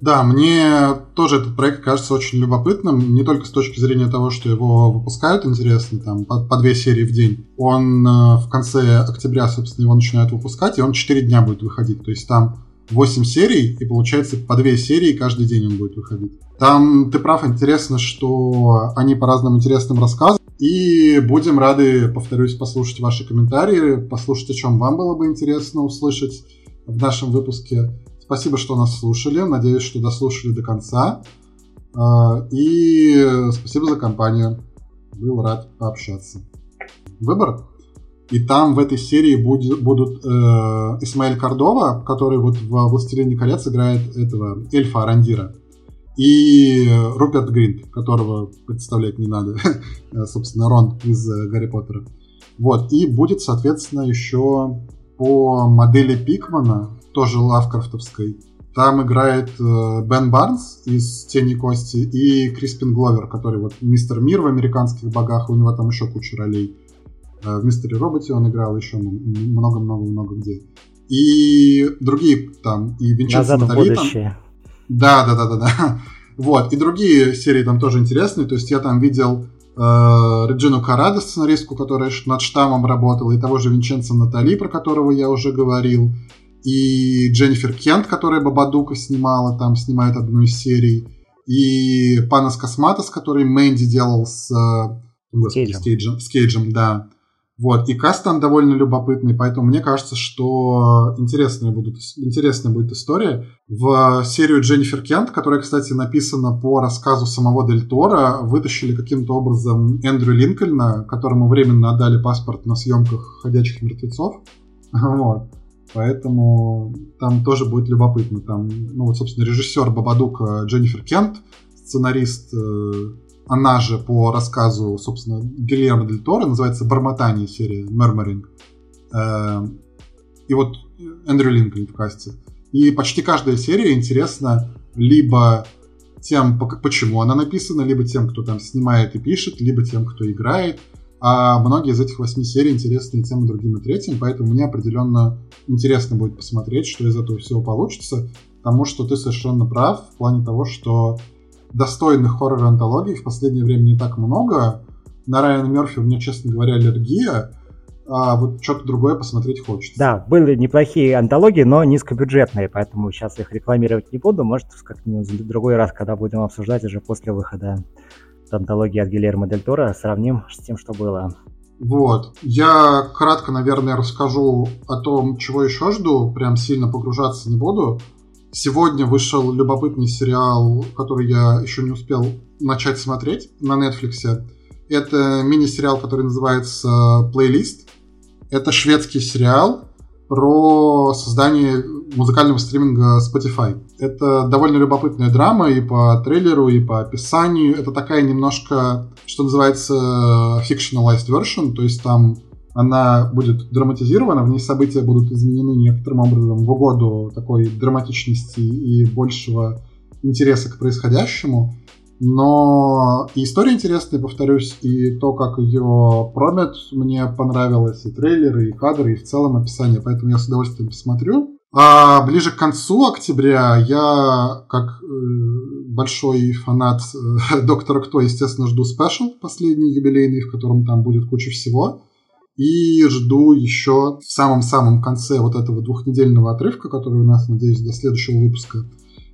Да, мне тоже этот проект кажется очень любопытным, не только с точки зрения того, что его выпускают интересно, там, по, по две серии в день. Он э, в конце октября, собственно, его начинают выпускать, и он 4 дня будет выходить. То есть там 8 серий, и получается по две серии каждый день он будет выходить. Там, ты прав, интересно, что они по разным интересным рассказам, и будем рады, повторюсь, послушать ваши комментарии, послушать, о чем вам было бы интересно услышать в нашем выпуске. Спасибо, что нас слушали. Надеюсь, что дослушали до конца. А, и спасибо за компанию. Был рад пообщаться. Выбор. И там в этой серии будет, будут э, Исмаэль Кордова, который вот в «Властелине колец» играет этого эльфа Арандира. И Руперт Гринт, которого представлять не надо. Собственно, Рон из э, Гарри Поттера. Вот. И будет, соответственно, еще по модели Пикмана тоже лавкрафтовской. Там играет э, Бен Барнс из «Тени кости» и Криспин Гловер, который вот мистер Мир в «Американских богах», у него там еще куча ролей. Э, в «Мистере Роботе» он играл еще много-много-много где. И другие там, и Винченцо Натали. Да, да, да, да, да. Вот, и другие серии там тоже интересные. То есть я там видел э, Реджину Карадо, сценаристку, которая над штаммом работала, и того же Винченцо Натали, про которого я уже говорил и Дженнифер Кент, которая Бабадука снимала, там снимает одну из серий, и Панас Косматос, который Мэнди делал с, э, господи, с, Кейджем. с Кейджем, да. Вот, и каст там довольно любопытный, поэтому мне кажется, что интересная, будут, интересная будет история. В серию Дженнифер Кент, которая, кстати, написана по рассказу самого Дель Тора, вытащили каким-то образом Эндрю Линкольна, которому временно отдали паспорт на съемках «Ходячих мертвецов». Вот. Поэтому там тоже будет любопытно. Там, ну вот, собственно, режиссер Бабадука Дженнифер Кент, сценарист, э, она же по рассказу, собственно, Гильермо Дель Торо, называется «Бормотание» серия, «Murmuring». Э, и вот Эндрю Линкольн в касте. И почти каждая серия интересна либо тем, почему она написана, либо тем, кто там снимает и пишет, либо тем, кто играет. А многие из этих восьми серий интересны и тем, и другим, и третьим, поэтому мне определенно интересно будет посмотреть, что из этого всего получится, потому что ты совершенно прав в плане того, что достойных хоррор-антологий в последнее время не так много. На Райана Мерфи у меня, честно говоря, аллергия, а вот что-то другое посмотреть хочется. Да, были неплохие антологии, но низкобюджетные, поэтому сейчас их рекламировать не буду. Может, как-нибудь в другой раз, когда будем обсуждать уже после выхода антологии от Гильермо Дель Торо, сравним с тем, что было. Вот. Я кратко, наверное, расскажу о том, чего еще жду. Прям сильно погружаться не буду. Сегодня вышел любопытный сериал, который я еще не успел начать смотреть на Netflix. Это мини-сериал, который называется «Плейлист». Это шведский сериал про создание музыкального стриминга Spotify. Это довольно любопытная драма и по трейлеру, и по описанию. Это такая немножко, что называется, fictionalized version, то есть там она будет драматизирована, в ней события будут изменены некоторым образом в угоду такой драматичности и большего интереса к происходящему. Но и история интересная, повторюсь, и то, как ее промят, мне понравилось, и трейлеры, и кадры, и в целом описание, поэтому я с удовольствием посмотрю. А ближе к концу октября я, как э, большой фанат э, Доктора Кто, естественно, жду спешл последний юбилейный, в котором там будет куча всего. И жду еще в самом-самом конце вот этого двухнедельного отрывка, который у нас, надеюсь, до следующего выпуска,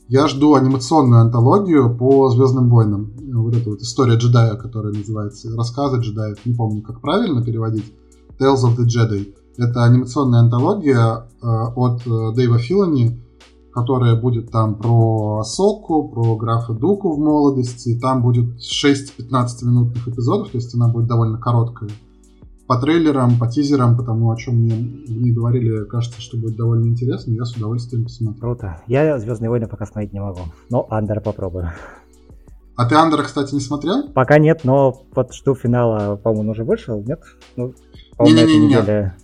я жду анимационную антологию по Звездным войнам. Вот эта вот история джедая, которая называется «Рассказы джедаев», не помню, как правильно переводить. Tales of the Jedi. Это анимационная антология э, от э, Дэйва Филани, которая будет там про Соку, про графа Дуку в молодости. Там будет 6 15-минутных эпизодов, то есть она будет довольно короткая по трейлерам, по тизерам, потому о чем мне в ней говорили, кажется, что будет довольно интересно, я с удовольствием посмотрю. Круто. Я Звездные войны пока смотреть не могу, но Андер попробую. А ты Андера, кстати, не смотрел? Пока нет, но вот жду финала, по-моему, он уже вышел, нет? Ну, Не-не-не,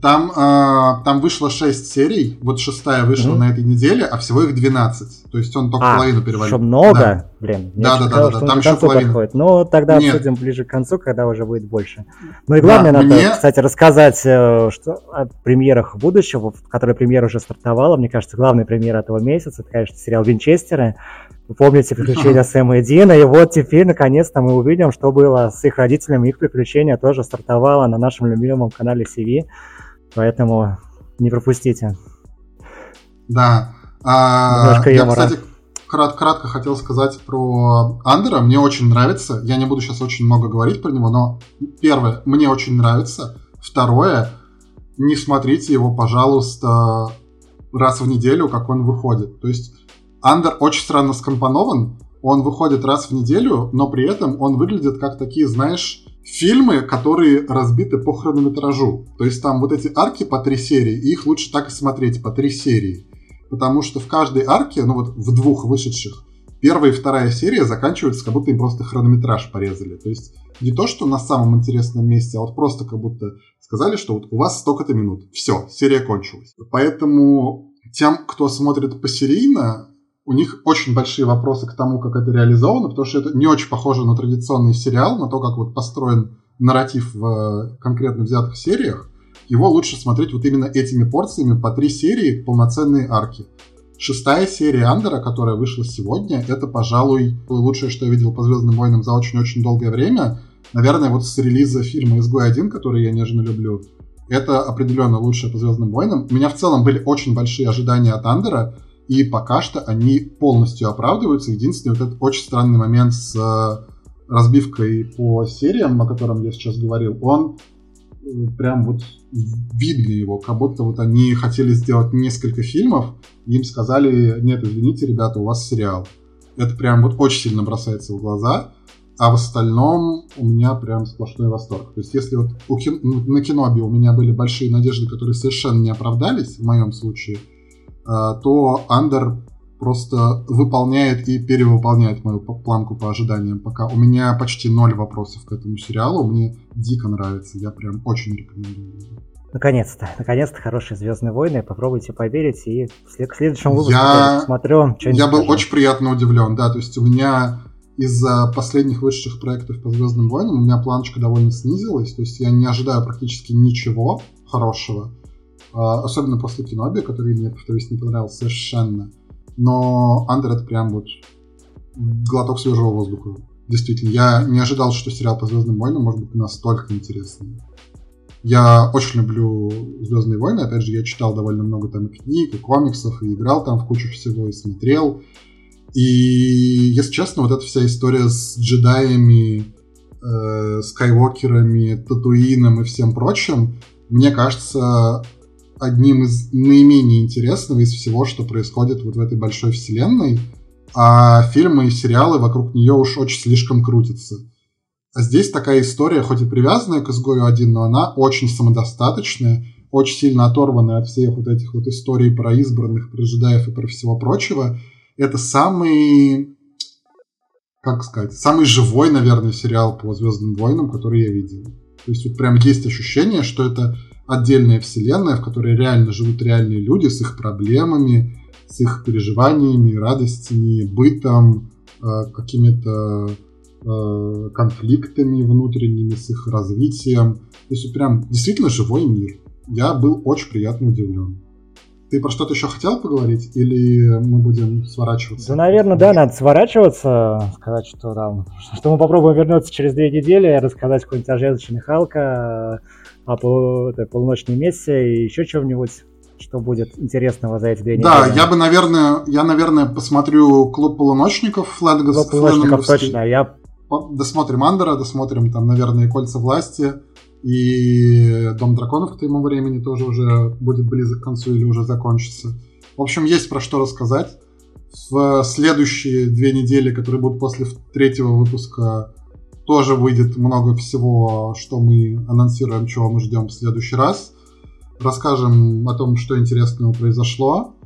там, э, там вышло 6 серий, вот шестая вышла mm-hmm. на этой неделе, а всего их 12. То есть он только а, половину перевалил. Что много? Да. Блин, да, да, да, да, да, там еще половина. Подходит. Ну, тогда Нет. обсудим ближе к концу, когда уже будет больше. Ну и главное, да, надо, мне... кстати, рассказать э, что, о премьерах будущего, в которой премьера уже стартовала. Мне кажется, главная премьера этого месяца, это, конечно, сериал «Винчестеры». Вы помните приключения Сэма и Дина, и вот теперь, наконец-то, мы увидим, что было с их родителями. Их приключения тоже стартовало на нашем любимом канале CV. Поэтому не пропустите. Да. А, я, кстати, крат, кратко хотел сказать про Андера. Мне очень нравится. Я не буду сейчас очень много говорить про него, но первое, мне очень нравится. Второе, не смотрите его, пожалуйста, раз в неделю, как он выходит. То есть Андер очень странно скомпонован. Он выходит раз в неделю, но при этом он выглядит как такие, знаешь, фильмы, которые разбиты по хронометражу. То есть там вот эти арки по три серии, их лучше так и смотреть, по три серии. Потому что в каждой арке, ну вот в двух вышедших, первая и вторая серия заканчиваются, как будто им просто хронометраж порезали. То есть не то, что на самом интересном месте, а вот просто как будто сказали, что вот у вас столько-то минут. Все, серия кончилась. Поэтому тем, кто смотрит посерийно, у них очень большие вопросы к тому, как это реализовано, потому что это не очень похоже на традиционный сериал, на то, как вот построен нарратив в э, конкретно взятых сериях. Его лучше смотреть вот именно этими порциями по три серии, полноценные арки. Шестая серия Андера, которая вышла сегодня, это, пожалуй, лучшее, что я видел по Звездным войнам за очень-очень долгое время. Наверное, вот с релиза фильма «Изгой 1», который я нежно люблю, это определенно лучшее по Звездным войнам. У меня в целом были очень большие ожидания от Андера, и пока что они полностью оправдываются. Единственный вот этот очень странный момент с э, разбивкой по сериям, о котором я сейчас говорил, он э, прям вот видно его, как будто вот они хотели сделать несколько фильмов, им сказали, нет, извините, ребята, у вас сериал. Это прям вот очень сильно бросается в глаза. а в остальном у меня прям сплошной восторг. То есть если вот у кин... на Киноби у меня были большие надежды, которые совершенно не оправдались, в моем случае, то Андер просто выполняет и перевыполняет мою планку по ожиданиям пока. У меня почти ноль вопросов к этому сериалу, мне дико нравится, я прям очень рекомендую. Наконец-то, наконец-то хорошие Звездные войны. Попробуйте поверить и в следующем выпуске я посмотрю. Я был очень приятно удивлен, да, то есть у меня из-за последних высших проектов по Звездным войнам у меня планочка довольно снизилась, то есть я не ожидаю практически ничего хорошего, а, особенно после Киноби, который мне, повторюсь, не понравился совершенно. Но Андер это прям вот глоток свежего воздуха. Действительно, я не ожидал, что сериал по Звездным войнам может быть настолько интересный. Я очень люблю Звездные войны. Опять же, я читал довольно много там и книг, и комиксов, и играл там в кучу всего, и смотрел. И, если честно, вот эта вся история с джедаями, э, скайвокерами, татуином и всем прочим, мне кажется, одним из наименее интересного из всего, что происходит вот в этой большой вселенной, а фильмы и сериалы вокруг нее уж очень слишком крутятся. А здесь такая история, хоть и привязанная к изгою один, но она очень самодостаточная, очень сильно оторванная от всех вот этих вот историй про избранных, про джедаев и про всего прочего. Это самый, как сказать, самый живой, наверное, сериал по Звездным войнам, который я видел. То есть вот прям есть ощущение, что это отдельная вселенная, в которой реально живут реальные люди с их проблемами, с их переживаниями, радостями, бытом, э, какими-то Э, конфликтами внутренними, с их развитием. То есть прям действительно живой мир. Я был очень приятно удивлен. Ты про что-то еще хотел поговорить, или мы будем сворачиваться? Да, наверное, да, надо сворачиваться, сказать, что там, что мы попробуем вернуться через две недели, рассказать какой-нибудь о женщине Халка, о пол, этой полуночной мессе и еще чего-нибудь что будет интересного за эти две недели. Да, я бы, наверное, я, наверное, посмотрю «Клуб полуночников» Флэнгов, Клуб полуночников, точно, я досмотрим Андера, досмотрим там, наверное, Кольца власти, и Дом драконов к тому времени тоже уже будет близок к концу или уже закончится. В общем, есть про что рассказать. В следующие две недели, которые будут после третьего выпуска, тоже выйдет много всего, что мы анонсируем, чего мы ждем в следующий раз. Расскажем о том, что интересного произошло.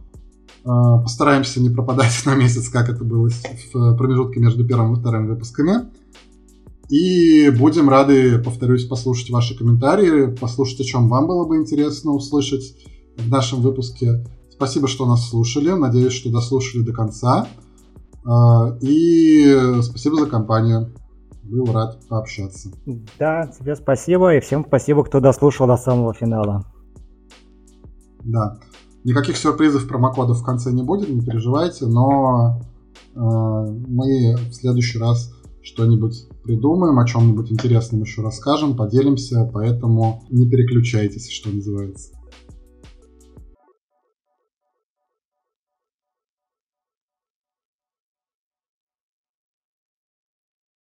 А, постараемся не пропадать на месяц, как это было в промежутке между первым и вторым выпусками. И будем рады, повторюсь, послушать ваши комментарии, послушать, о чем вам было бы интересно услышать в нашем выпуске. Спасибо, что нас слушали. Надеюсь, что дослушали до конца. А, и спасибо за компанию. Был рад пообщаться. Да, тебе спасибо. И всем спасибо, кто дослушал до самого финала. Да. Никаких сюрпризов промокодов в конце не будет, не переживайте, но э, мы в следующий раз что-нибудь придумаем, о чем-нибудь интересном еще расскажем, поделимся, поэтому не переключайтесь, что называется.